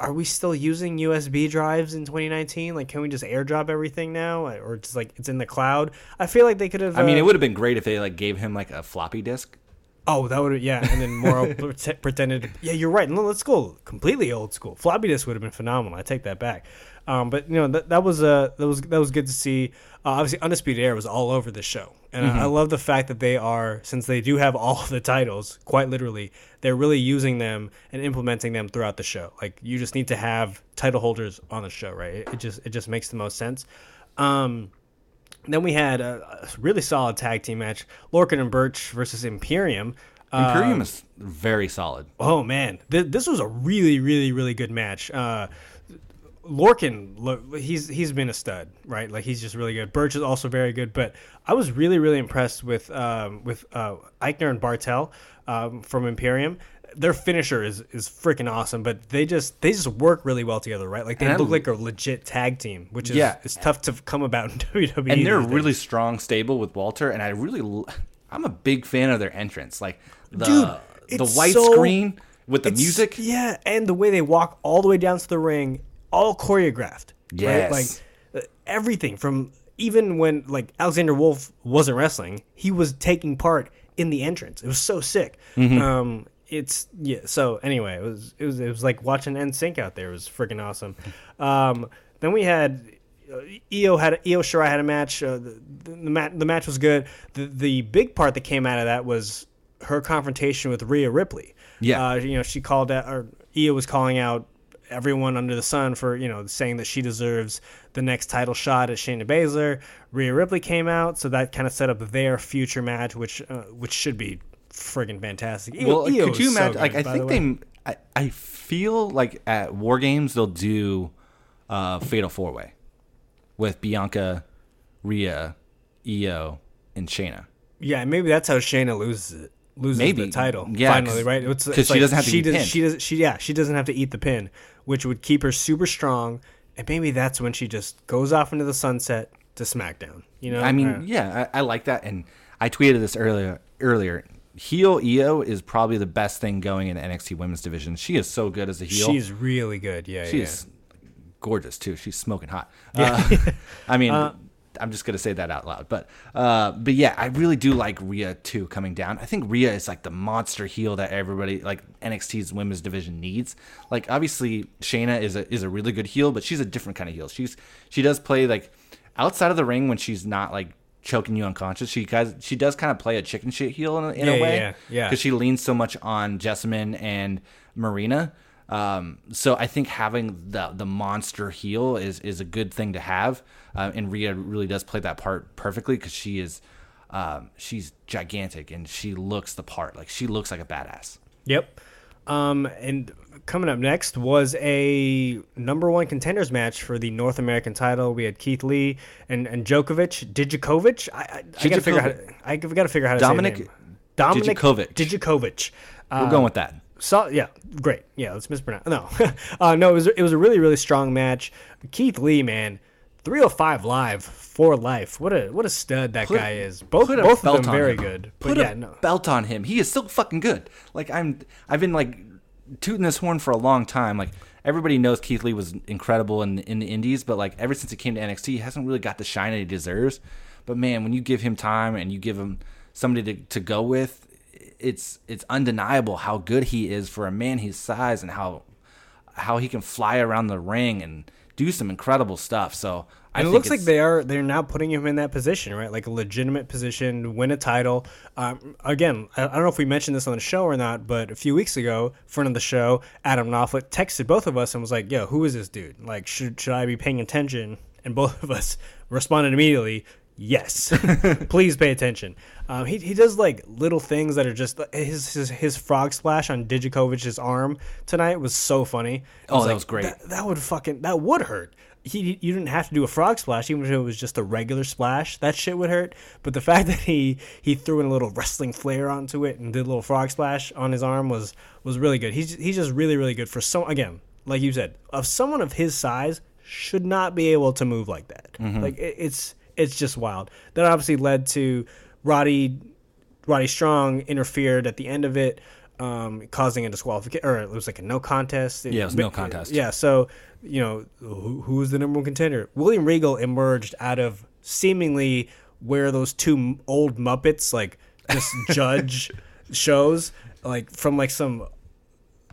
are we still using USB drives in 2019? Like, can we just airdrop everything now, or just like it's in the cloud? I feel like they could have. I mean, uh, it would have been great if they like gave him like a floppy disk. Oh, that would yeah, and then pret- pretended. Yeah, you're right. No, let's go completely old school. Floppy disk would have been phenomenal. I take that back. Um, but you know that, that was uh, that was that was good to see. Uh, obviously, Undisputed Era was all over the show, and I, I love the fact that they are since they do have all the titles, quite literally, they're really using them and implementing them throughout the show. Like you just need to have title holders on the show, right? It, it just it just makes the most sense. Um, then we had a, a really solid tag team match: Lorcan and Birch versus Imperium. Uh, Imperium is very solid. Oh man, Th- this was a really, really, really good match. Uh, Look, he's he's been a stud, right? Like he's just really good. Birch is also very good, but I was really, really impressed with um, with uh, Aichner and Barthel um, from Imperium. Their finisher is is freaking awesome, but they just they just work really well together, right? Like they And look like a legit tag team, which is Yeah. it's tough to come about in WWE. and they're really strong stable with Walter, and I really, I'm a big fan of their entrance, like the Dude, the white so- screen with the music. Yeah, and the way they walk all the way down to the ring, all choreographed. Yes. Right? Like uh, everything from even when like Alexander Wolf wasn't wrestling, he was taking part in the entrance. It was so sick. Mm-hmm. Um it's yeah, so anyway, it was it was it was like watching NSYNC out there. It was freaking awesome. Um then we had uh, Io had Io Shirai had a match. Uh, the, the, the, mat, the match was good. The the big part that came out of that was her confrontation with Rhea Ripley. Yeah. uh, you know she called out or Io was calling out everyone under the sun for you know saying that she deserves the next title shot at Shayna Baszler. Rhea Ripley came out, so that kind of set up their future match, which uh, which should be friggin' fantastic. Well, could you so imagine? like, good, I think the they. I, I feel like at War Games they'll do uh, Fatal Four Way with Bianca, Rhea, Io, and Shayna. Yeah, maybe that's how Shayna loses it. Loses Maybe. the title Yeah, finally, right? It's, 'cause it's she doesn't have to she does, pinned. She does. She yeah, she doesn't have to eat the pin, which would keep her super strong. And maybe that's when she just goes off into the sunset to SmackDown. You know, I mean, Uh, yeah, I, I like that, and I tweeted this earlier. Earlier, heel Io is probably the best thing going in the NXT Women's Division. She is so good as a heel. she's really good. Yeah, yeah. She's gorgeous too. She's smoking hot. Uh, I mean, Uh, I'm just gonna say that out loud. But uh, but yeah, I really do like Rhea too coming down. I think Rhea is like the monster heel that everybody like NXT's women's division needs. Like obviously Shayna is a is a really good heel, but she's a different kind of heel. She's she does play like outside of the ring when she's not like choking you unconscious. She guys she does kind of play a chicken shit heel in, a- in Yeah, a way. yeah, yeah. Because she leans so much on Jessamyn and Marina. Um, so I think having the the monster heel is is a good thing to have, uh, and Rhea really does play that part perfectly because she is, um, she's gigantic and she looks the part. Like she looks like a badass. Yep. Um, and coming up next was a number one contenders match for the North American title. We had Keith Lee and, and Djokovic, Dijakovic. I, I, I gotta figure out. How to, I gotta figure out how to Dominic say. Dominic Dijakovic. Dijakovic. We're Uh, going with that. So yeah, great. Yeah, let's mispronounce. No, uh, no, it was it was a really really strong match. Keith Lee, man, 305 live for life. What a what a stud that Put- guy is. Both both of them very him. good. Put yeah, a no. belt on him. He is still fucking good. Like I'm, I've been like tooting this horn for a long time. Like everybody knows Keith Lee was incredible in in the Indies, but like ever since he came to NXT, he hasn't really got the shine that he deserves. But man, when you give him time and you give him somebody to, to go with, it's it's undeniable how good he is for a man his size and how how he can fly around the ring and do some incredible stuff. So I And it looks like they are they're now putting him in that position, right? Like a legitimate position, win a title. Um, again, I, I don't know if we mentioned this on the show or not, but a few weeks ago, friend of the show, Adam Knopflet, texted both of us and was like, "Yo, who is this dude? Like, should should I be paying attention?" And both of us responded immediately, "Yes, please pay attention." Um, he he does like little things that are just his his, his frog splash on Dijakovic's arm tonight was so funny. Oh, that like, was great. That, that would fucking that would hurt. He you didn't have to do a frog splash, even if it was just a regular splash. That shit would hurt. But the fact that he he threw in a little wrestling flair onto it and did a little frog splash on his arm was was really good. He's he's just really really good for so again, like you said, of someone of his size should not be able to move like that. Like it, it's it's just wild. That obviously led to Roddy Roddy Strong interfered at the end of it, um, causing a disqualification, or it was like a no contest. Yeah, it was no contest. Yeah, so you know who, who was the number one contender? William Regal emerged out of seemingly where those two old Muppets like just judge shows, like from like some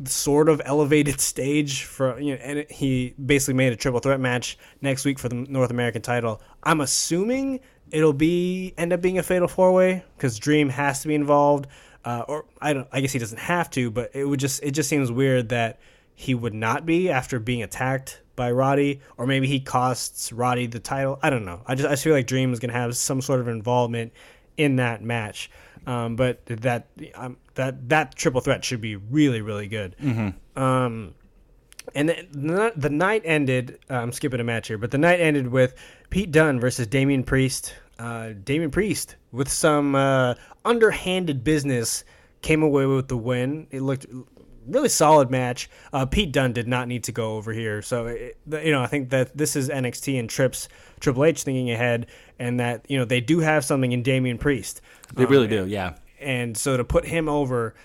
sort of elevated stage for you know, and he basically made a triple threat match next week for the North American title. I'm assuming it'll be end up being a fatal four way because Dream has to be involved, uh, or I don't. I guess he doesn't have to, but it would just it just seems weird that he would not be after being attacked by Roddy, or maybe he costs Roddy the title. I don't know. I just I just feel like Dream is gonna have some sort of involvement in that match. Um, but that um, that that triple threat should be really really good. Um, and the, the, the night ended. Uh, I'm skipping a match here, but the night ended with Pete Dunne versus Damian Priest. Uh, Damian Priest with some uh, underhanded business came away with the win. It looked really solid match. Uh, Pete Dunne did not need to go over here, so it, you know I think that this is NXT and Trips Triple H thinking ahead, and that you know they do have something in Damian Priest. they Um, really do. Yeah. And so to put him over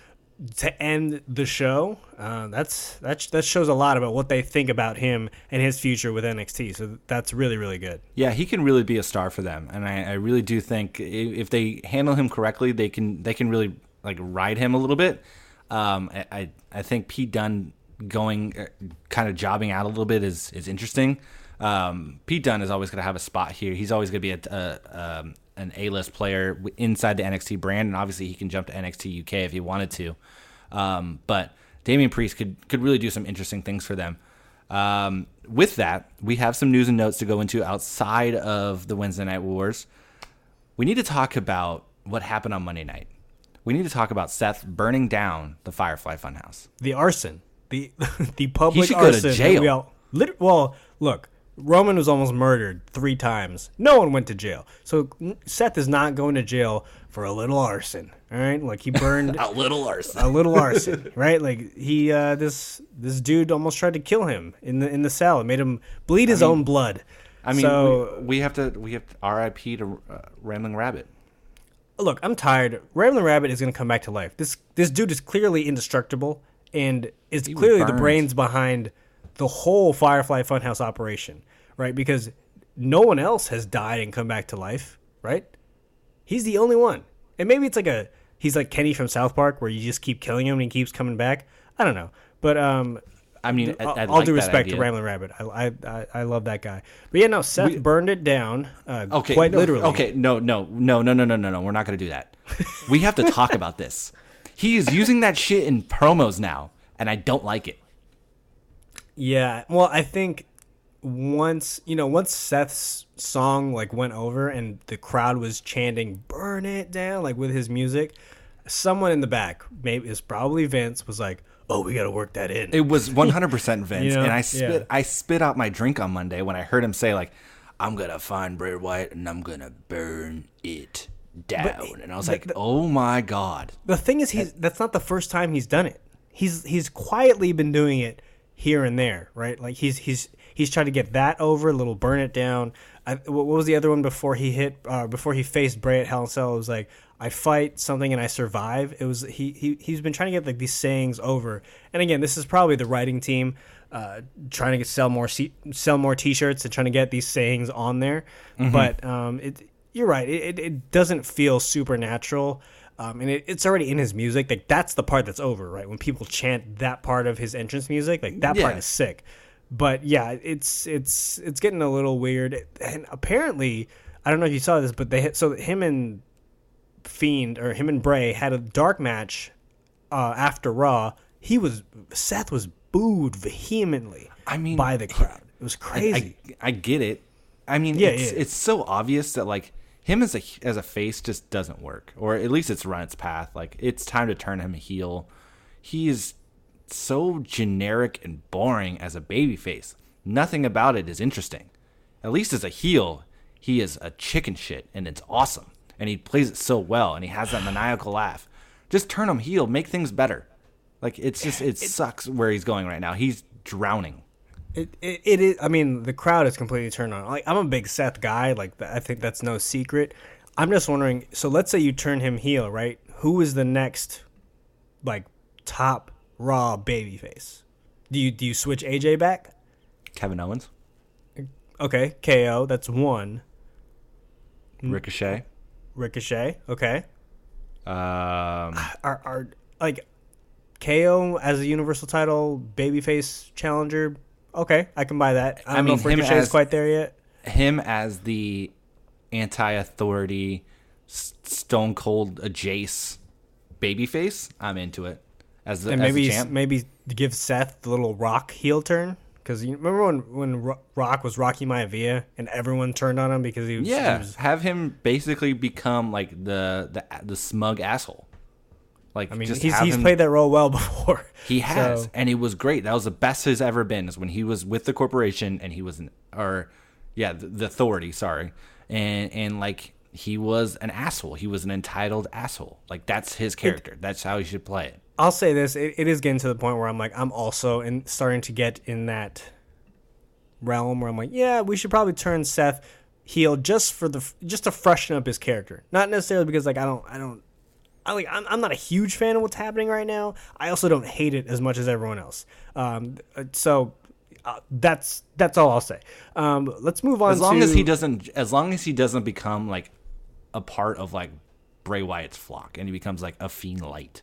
to end the show, uh, that's that that shows a lot about what they think about him and his future with NXT. So that's really really good. Yeah, he can really be a star for them, and I, I really do think if they handle him correctly, they can they can really like ride him a little bit. Um, I I, think Pete Dunne going uh, kind of jobbing out a little bit is is interesting. Um, Pete Dunne is always going to have a spot here. He's always going to be a, a um, an A list player inside the NXT brand, and obviously he can jump to NXT UK if he wanted to. Um, but Damian Priest could could really do some interesting things for them. Um, with that, we have some news and notes to go into outside of the Wednesday Night Wars. We need to talk about what happened on Monday night. We need to talk about Seth burning down the Firefly Funhouse. The arson, the the public he should go to arson. jail. We all, lit, well, look, Roman was almost murdered three times. No one went to jail. So Seth is not going to jail for a little arson. All right, like he burned A little arson. a little arson, right? Like he, uh, this this dude almost tried to kill him in the in the cell. It made him bleed his own blood. I mean, so we, we have to we have to R.I.P. to uh, Rambling Rabbit. look, I'm tired. Rambling Rabbit is gonna come back to life. This this dude is clearly indestructible and is was clearly the brains behind the whole Firefly Funhouse operation, right? Because no one else has died and come back to life, right? He's the only one. And maybe it's like a he's like Kenny from South Park where you just keep killing him and he keeps coming back. I don't know. But um I mean, I, all I all like due respect to idea. Rambling Rabbit. I, I, I, love that guy. But yeah, no, Seth burned it down. Uh, Okay, quite literally. Okay, no, no, no, no, no, no, no, no. We're not going to do that. we have to talk about this. He is using that shit in promos now, and I don't like it. Yeah. Well, I think once you know once Seth's song like went over and the crowd was chanting "Burn it down" like with his music, someone in the back, maybe it's probably Vince, was like, "Oh, we got to work that in." It was 100% Vince, You know, and I spit yeah. I spit out my drink on Monday when I heard him say like, "I'm gonna find Bray Wyatt and I'm gonna burn it down," and I was like, "Oh my god!" the thing is, he's that's not the first time he's done it. he's he's quietly been doing it here and there, right? Like he's he's he's trying to get that over, a little burn it down. I, what was the other one before he hit uh, before he faced Bray at Hell in Cell? It was like I fight something and I survive. It was he he he's been trying to get like these sayings over. And again, this is probably the writing team uh, trying to get, sell more sell more T-shirts and trying to get these sayings on there. Mm-hmm. But um, it you're right. It, it doesn't feel supernatural. Um, and it, it's already in his music. Like that's the part that's over, right? When people chant that part of his entrance music, like that yeah. part is sick. But yeah, it's it's it's getting a little weird. And apparently, I don't know if you saw this, but they hit, so him and Fiend or him and Bray had a dark match uh, after Raw. He was Seth was booed vehemently. I mean, by the crowd. It was crazy. I, I, I get it. I mean, yeah, it's, yeah. it's so obvious that like him as a as a face just doesn't work, or at least it's run its path. Like it's time to turn him heel. He is so generic and boring as a baby face. Nothing about it is interesting. At least as a heel, he is a chicken shit, and it's awesome. And he plays it so well, and he has that maniacal laugh. Just turn him heel, make things better. Like it's just it, it sucks where he's going right now. He's drowning. It, it, it is. I mean, the crowd is completely turned on. Like, I'm a big Seth guy. Like, I think that's no secret. I'm just wondering. So, let's say you turn him heel, right? Who is the next, like, top Raw babyface? Do you do you switch AJ back? Kevin Owens. Okay, KO. That's one. Ricochet. Ricochet. Okay. Um. Are are like KO as a Universal Title babyface challenger? Okay, I can buy that. I, I mean, know if is quite there yet. Him as the anti-authority, Stone Cold Jace babyface, I'm into it. As the, and maybe as maybe give Seth the little Rock heel turn because you remember when when Rock was Rocky Maivia and everyone turned on him because he was yeah he was, have him basically become like the the the smug asshole. Like, I mean, he's, he's him, played that role well before. He has, so. and it was great. That was the best he's ever been. Is when he was with the corporation and he was, an, or yeah, the, the authority. Sorry, and and like he was an asshole. He was an entitled asshole. Like that's his character. It, that's how he should play it. I'll say this: it, it is getting to the point where I'm like, I'm also in starting to get in that realm where I'm like, yeah, we should probably turn Seth heel just for the just to freshen up his character. Not necessarily because like I don't I don't I like I'm, I'm not a huge fan of what's happening right now. I also don't hate it as much as everyone else. Um, so uh, that's that's all I'll say. Um, let's move on. As long to, as he doesn't, as long as he doesn't become like a part of like Bray Wyatt's flock, and he becomes like a fiend light.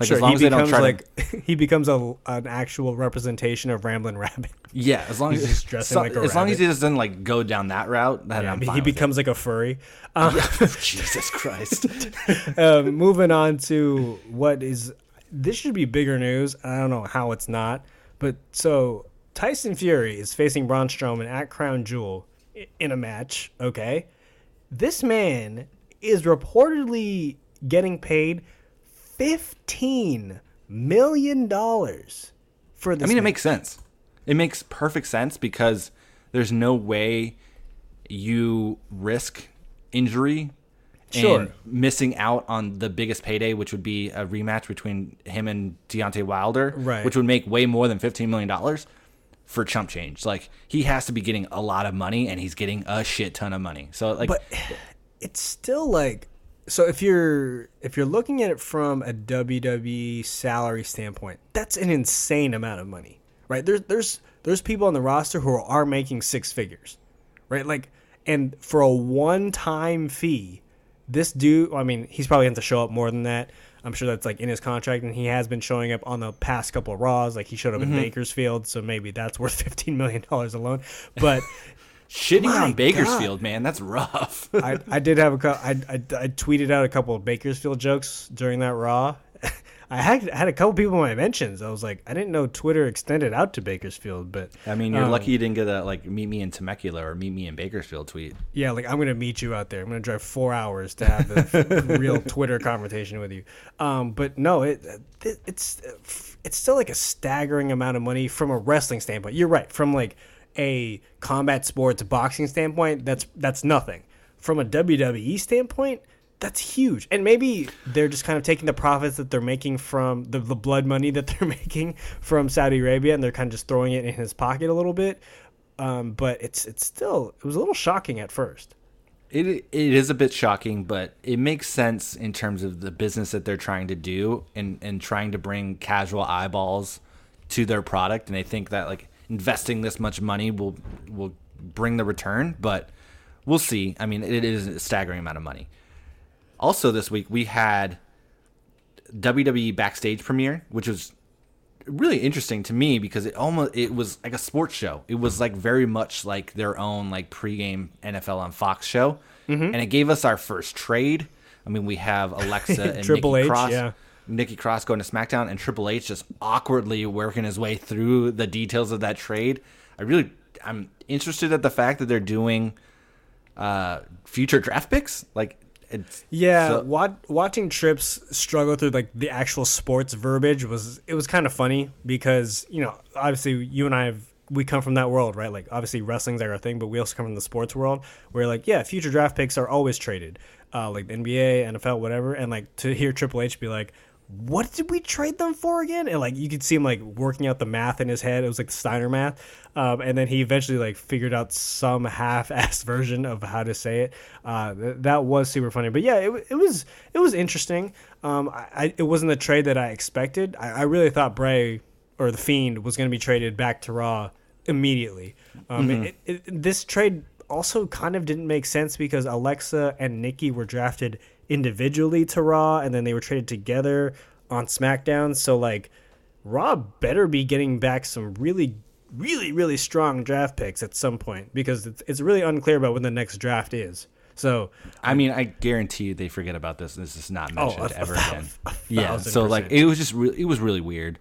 Like sure, as long he as becomes like to... he becomes a an actual representation of Ramblin' Rabbit. Yeah, as long as he's dressing so, like a as rabbit. long as he doesn't like go down that route, then yeah, he becomes it. like a furry. Um, Jesus Christ. um, moving on to what is this should be bigger news. I don't know how it's not, but so Tyson Fury is facing Braun Strowman at Crown Jewel in a match. Okay, this man is reportedly getting paid fifteen million dollars for this. I mean, it makes sense. It makes perfect sense because there's no way you risk injury sure. and missing out on the biggest payday, which would be a rematch between him and Deontay Wilder, right. which would make way more than fifteen million dollars for chump change. Like he has to be getting a lot of money, and he's getting a shit ton of money. So like, but it's still like so if you're if you're looking at it from a WWE salary standpoint, that's an insane amount of money, right? There's there's there's people on the roster who are making six figures, right? Like, and for a one-time fee, this dude, I mean, he's probably going to show up more than that. I'm sure that's like in his contract, and he has been showing up on the past couple of Raws. Like he showed up mm-hmm. in Bakersfield, so maybe that's worth 15 million dollars alone. But Shitting My on Bakersfield, God. man, that's rough. I, I did have a couple. I, I, I tweeted out a couple of Bakersfield jokes during that Raw. I had I had a couple people in my mentions. I was like, I didn't know Twitter extended out to Bakersfield, but I mean, you're um, lucky you didn't get that like meet me in Temecula or meet me in Bakersfield tweet. Yeah, like I'm gonna meet you out there. I'm gonna drive four hours to have the real Twitter conversation with you. Um, but no, it, it it's it's still like a staggering amount of money from a wrestling standpoint. You're right. From like a combat sports boxing standpoint, that's that's nothing. From a WWE standpoint, that's huge. And maybe they're just kind of taking the profits that they're making from the, the blood money that they're making from Saudi Arabia and they're kind of just throwing it in his pocket a little bit. Um, but it's it's still it was a little shocking at first. It it is a bit shocking, but it makes sense in terms of the business that they're trying to do and and trying to bring casual eyeballs to their product, and they think that like investing this much money will will bring the return, but we'll see. I mean, it is a staggering amount of money. Also, this week we had WWE backstage premiere, which was really interesting to me because it almost it was like a sports show. It was like very much like their own like pregame NFL on Fox show, mm-hmm. and it gave us our first trade. I mean, we have Alexa and Triple Nikki H, Cross. yeah. Nikki Cross going to SmackDown and Triple H just awkwardly working his way through the details of that trade. I really I'm interested at the fact that they're doing uh future draft picks. Like it's Yeah, so- wat- watching Trips struggle through like the actual sports verbiage was it was kind of funny because you know obviously you and I have we come from that world right like obviously wrestling's like our thing but we also come from the sports world where like yeah future draft picks are always traded uh, like the NBA NFL whatever and like to hear Triple H be like what did we trade them for again? And like you could see him like working out the math in his head. It was like the Steiner math, um, and then he eventually like figured out some half-assed version of how to say it. Uh, th- that was super funny. But yeah, it, it was it was interesting. Um, I, I, it wasn't the trade that I expected. I, I really thought Bray or the Fiend was going to be traded back to Raw immediately. Um, it, it, this trade also kind of didn't make sense because Alexa and Nikki were drafted individually to Raw and then they were traded together on SmackDown. So like Raw better be getting back some really really really strong draft picks at some point because it's, it's really unclear about when the next draft is. So I mean, I guarantee you they forget about this. and This is not mentioned Oh, a- a ever thou- again. a Yeah, so like it was just really, it was really weird.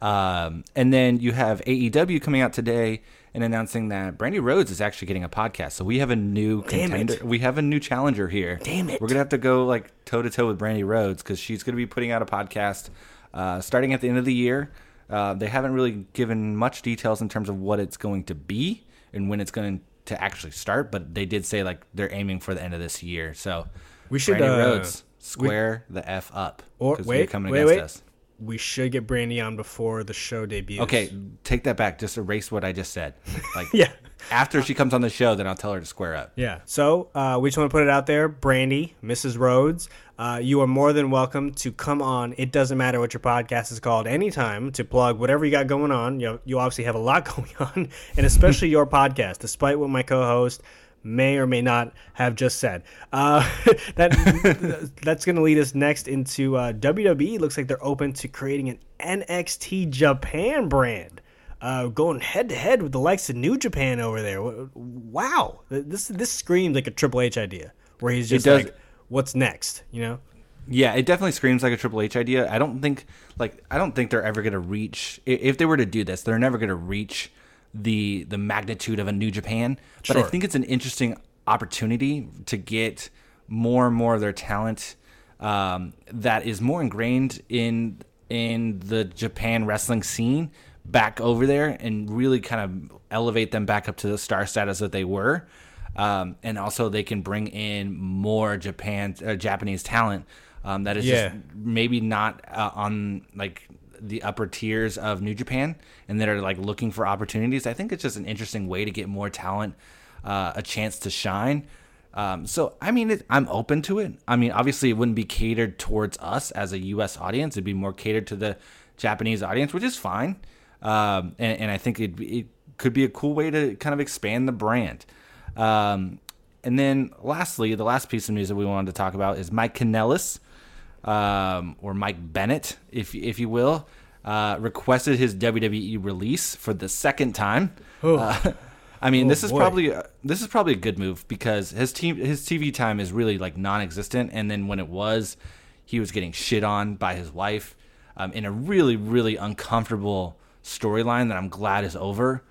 Um, and then you have AEW coming out today and announcing that Brandi Rhodes is actually getting a podcast. So we have a new Damn it. contender. We have a new challenger here. Damn it. We're gonna have to go like toe to toe with Brandi Rhodes because she's gonna be putting out a podcast uh, starting at the end of the year. Uh, they haven't really given much details in terms of what it's going to be and when it's going to actually start, but they did say like they're aiming for the end of this year. So We should, Brandi uh, Rhodes square the f up or 'cause wait, you're coming wait, against wait. us. We should get Brandi on before the show debuts. Okay, take that back. Just erase what I just said. Like Yeah. after she comes on the show, then I'll tell her to square up. Yeah. So uh, we just want to put it out there, Brandi, Mrs. Rhodes. Uh, you are more than welcome to come on. It doesn't matter what your podcast is called, anytime to plug whatever you got going on. You, you obviously have a lot going on, and especially your podcast, despite what my co-host may or may not have just said. Uh, that that's going to lead us next into uh, WWE. Looks like they're open to creating an NXT Japan brand uh, going head to head with the likes of New Japan over there. Wow, this this screams like a Triple H idea, where he's just like, "What's next?" You know? Yeah, it definitely screams like a Triple H idea. I don't think like I don't think they're ever going to reach if they were to do this, they're never going to reach the the magnitude of a New Japan, but I think it's an interesting opportunity to get more and more of their talent um, that is more ingrained in in the Japan wrestling scene back over there and really kind of elevate them back up to the star status that they were. Um, and also they can bring in more Japan uh, Japanese talent um, that is Yeah. just maybe not uh, on like the upper tiers of New Japan and that are like looking for opportunities. I think it's just an interesting way to get more talent uh, a chance to shine. Um, so I mean, it, I'm open to it. I mean, obviously, it wouldn't be catered towards us as a U.S. audience. It'd be more catered to the Japanese audience, which is fine. Um, and, and I think it, it could be a cool way to kind of expand the brand. Um, and then, lastly, the last piece of news that we wanted to talk about is Mike Kanellis, um, or Mike Bennett, if if you will, uh, requested his WWE release for the second time. Uh, I mean, Oh, this is boy. probably uh, this is probably a good move because his team his TV time is really like non-existent, and then when it was, he was getting shit on by his wife um, in a really really uncomfortable storyline that I'm glad is over.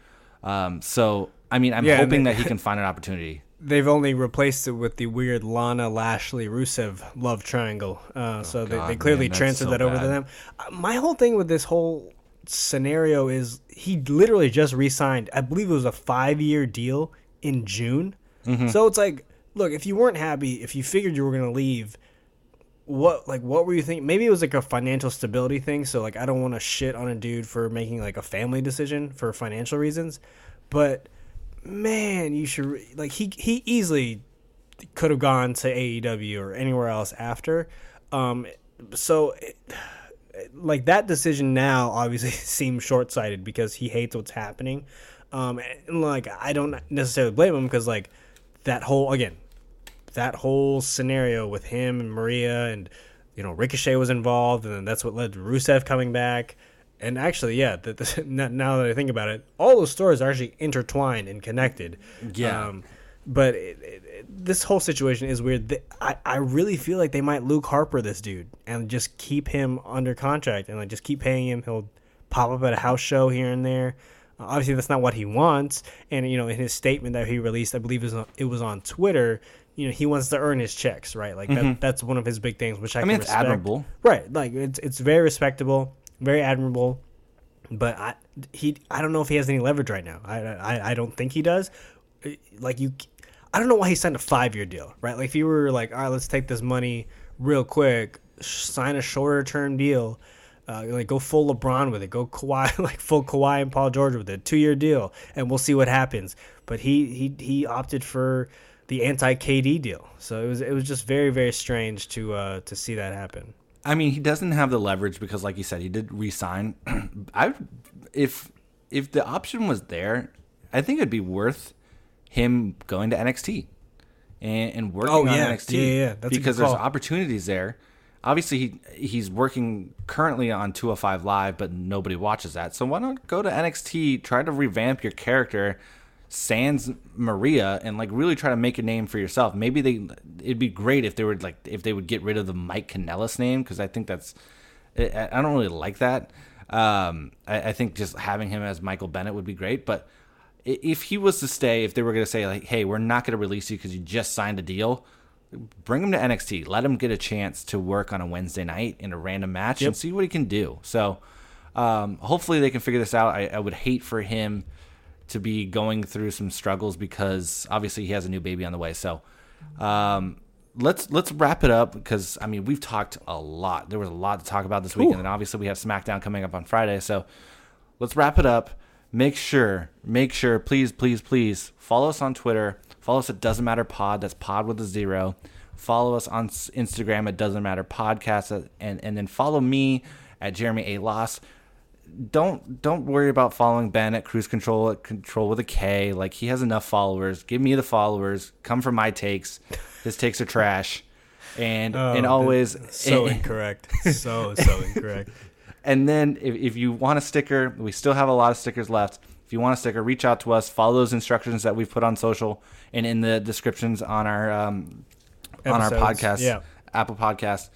Um, so I mean, I'm Yeah, hoping that he can find an opportunity. They've only replaced it with the weird Lana Lashley Rusev love triangle. Uh, so they, Oh, God, they clearly man, transferred so that over to them. Uh, my whole thing with this whole scenario is he literally just re-signed. I believe it was a five-year deal in June. Mm-hmm. So it's like, look, if you weren't happy, if you figured you were going to leave, what like what were you thinking? Maybe it was like a financial stability thing. So like I don't want to shit on a dude for making like a family decision for financial reasons, but man, you should like he he easily could have gone to AEW or anywhere else after. Um, so. It, like that decision now obviously seems short sighted because he hates what's happening. Um, and like I don't necessarily blame him because like that whole again, that whole scenario with him and Maria and you know Ricochet was involved, and that's what led to Rusev coming back. And actually, yeah, the, the, now that I think about it, all those stories are actually intertwined and connected. Yeah. Um, but it, it, it, this whole situation is weird. Th- I, I really feel like they might Luke Harper this dude and just keep him under contract and like just keep paying him. He'll pop up at a house show here and there. Uh, obviously, that's not what he wants. And you know, in his statement that he released, I believe it was on, it was on Twitter. You know, he wants to earn his checks, right? Like that, that's one of his big things, which I, I can mean, it's respect. admirable. right? Like it's it's very respectable, very admirable. But I he I don't know if he has any leverage right now. I I, I don't think he does. Like you, I don't know why he signed a five year deal, right? Like if you were like, all right, let's take this money real quick, sign a shorter term deal. Uh, like go full LeBron with it, go Kawhi like full Kawhi and Paul George with it, two year deal, and we'll see what happens. But he he he opted for the anti KD deal, so it was it was just very very strange to uh, to see that happen. I mean, he doesn't have the leverage because, like you said, he did resign. I, if if the option was there, I think it'd be worth him going to NXT and, and working Oh, on yeah. NXT. Yeah, yeah, yeah. That's because there's opportunities there. Obviously, he he's working currently on 205 Live, but nobody watches that. So why not go to NXT, try to revamp your character, sans Maria, and like really try to make a name for yourself. Maybe they it'd be great if they were like if they would get rid of the Mike Kanellis name because I think that's I I don't really like that. Um, I, I think just having him as Michael Bennett would be great, but if he was to stay, if they were going to say like, "Hey, we're not going to release you because you just signed a deal," bring him to NXT. Let him get a chance to work on a Wednesday night in a random match Yep. and see what he can do. So, um, hopefully, they can figure this out. I, I would hate for him to be going through some struggles because obviously he has a new baby on the way. So, um, let's let's wrap it up because I mean we've talked a lot. There was a lot to talk about this weekend, and obviously we have SmackDown coming up on Friday. So let's wrap it up. Make sure, make sure, please, please, please follow us on Twitter. Follow us at Doesn't Matter Pod. That's Pod with a zero. Follow us on Instagram at Doesn't Matter Podcast, and and then follow me at Jeremy A Loss. Don't don't worry about following Ben at Cruise Control at Control with a K. Like he has enough followers. Give me the followers. Come for my takes. His takes are trash. And and Oh, always So and- incorrect. So so incorrect. and then if, if you want a sticker, we still have a lot of stickers left. If you want a sticker, reach out to us. Follow those instructions that we've put on social and in the descriptions on our um, on our podcast, yeah. Apple Podcast,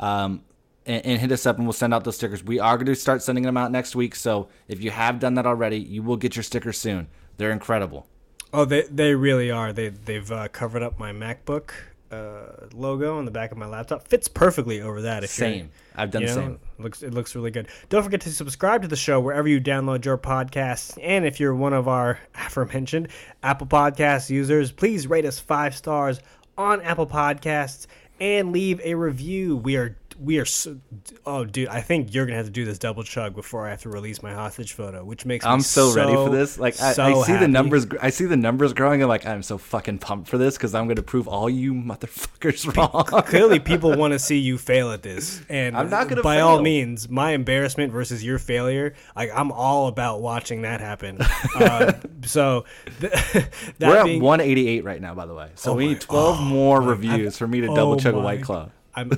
um, and, and hit us up and we'll send out those stickers. We are going to start sending them out next week. So if you have done that already, you will get your stickers soon. They're incredible. Oh, they they really are. They they've uh, covered up my MacBook uh, logo on the back of my laptop. Fits perfectly over that. If Same. I've done you the know, same. Looks it looks really good. Don't forget to subscribe to the show wherever you download your podcasts. And if you're one of our aforementioned Apple Podcast users, please rate us five stars on Apple Podcasts and leave a review. We are we are so, oh dude, I think you're gonna have to do this double chug before I have to release my hostage photo, which makes I'm so, ready for this. Like I, so I see the numbers. I see the numbers growing. I'm like, I'm so fucking pumped for this because I'm going to prove all you motherfuckers wrong. clearly people want to see you fail at this and I'm not gonna by all means my embarrassment versus your failure like i'm all about watching that happen uh, so th- that We're at 188 right now, by the way. So Oh we my- need 12 oh more reviews for me to oh double chug a White Claw. I'm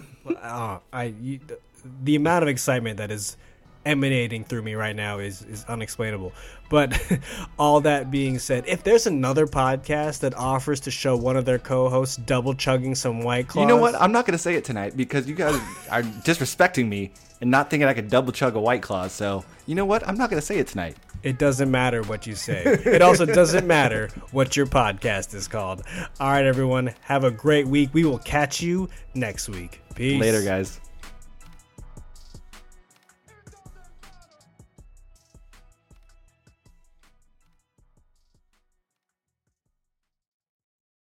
uh, i you, the, amount of excitement that is emanating through me right now is is unexplainable but all that being said if there's another podcast that offers to show one of their co-hosts double chugging some white claws You know what? I'm not going to say it tonight because you guys are disrespecting me and not thinking I could double chug a White Claw. So you know what? I'm not going to say it tonight. It doesn't matter what you say. It also doesn't matter what your podcast is called. All right, everyone. Have a great week. We will catch you next week. Peace. Later, guys.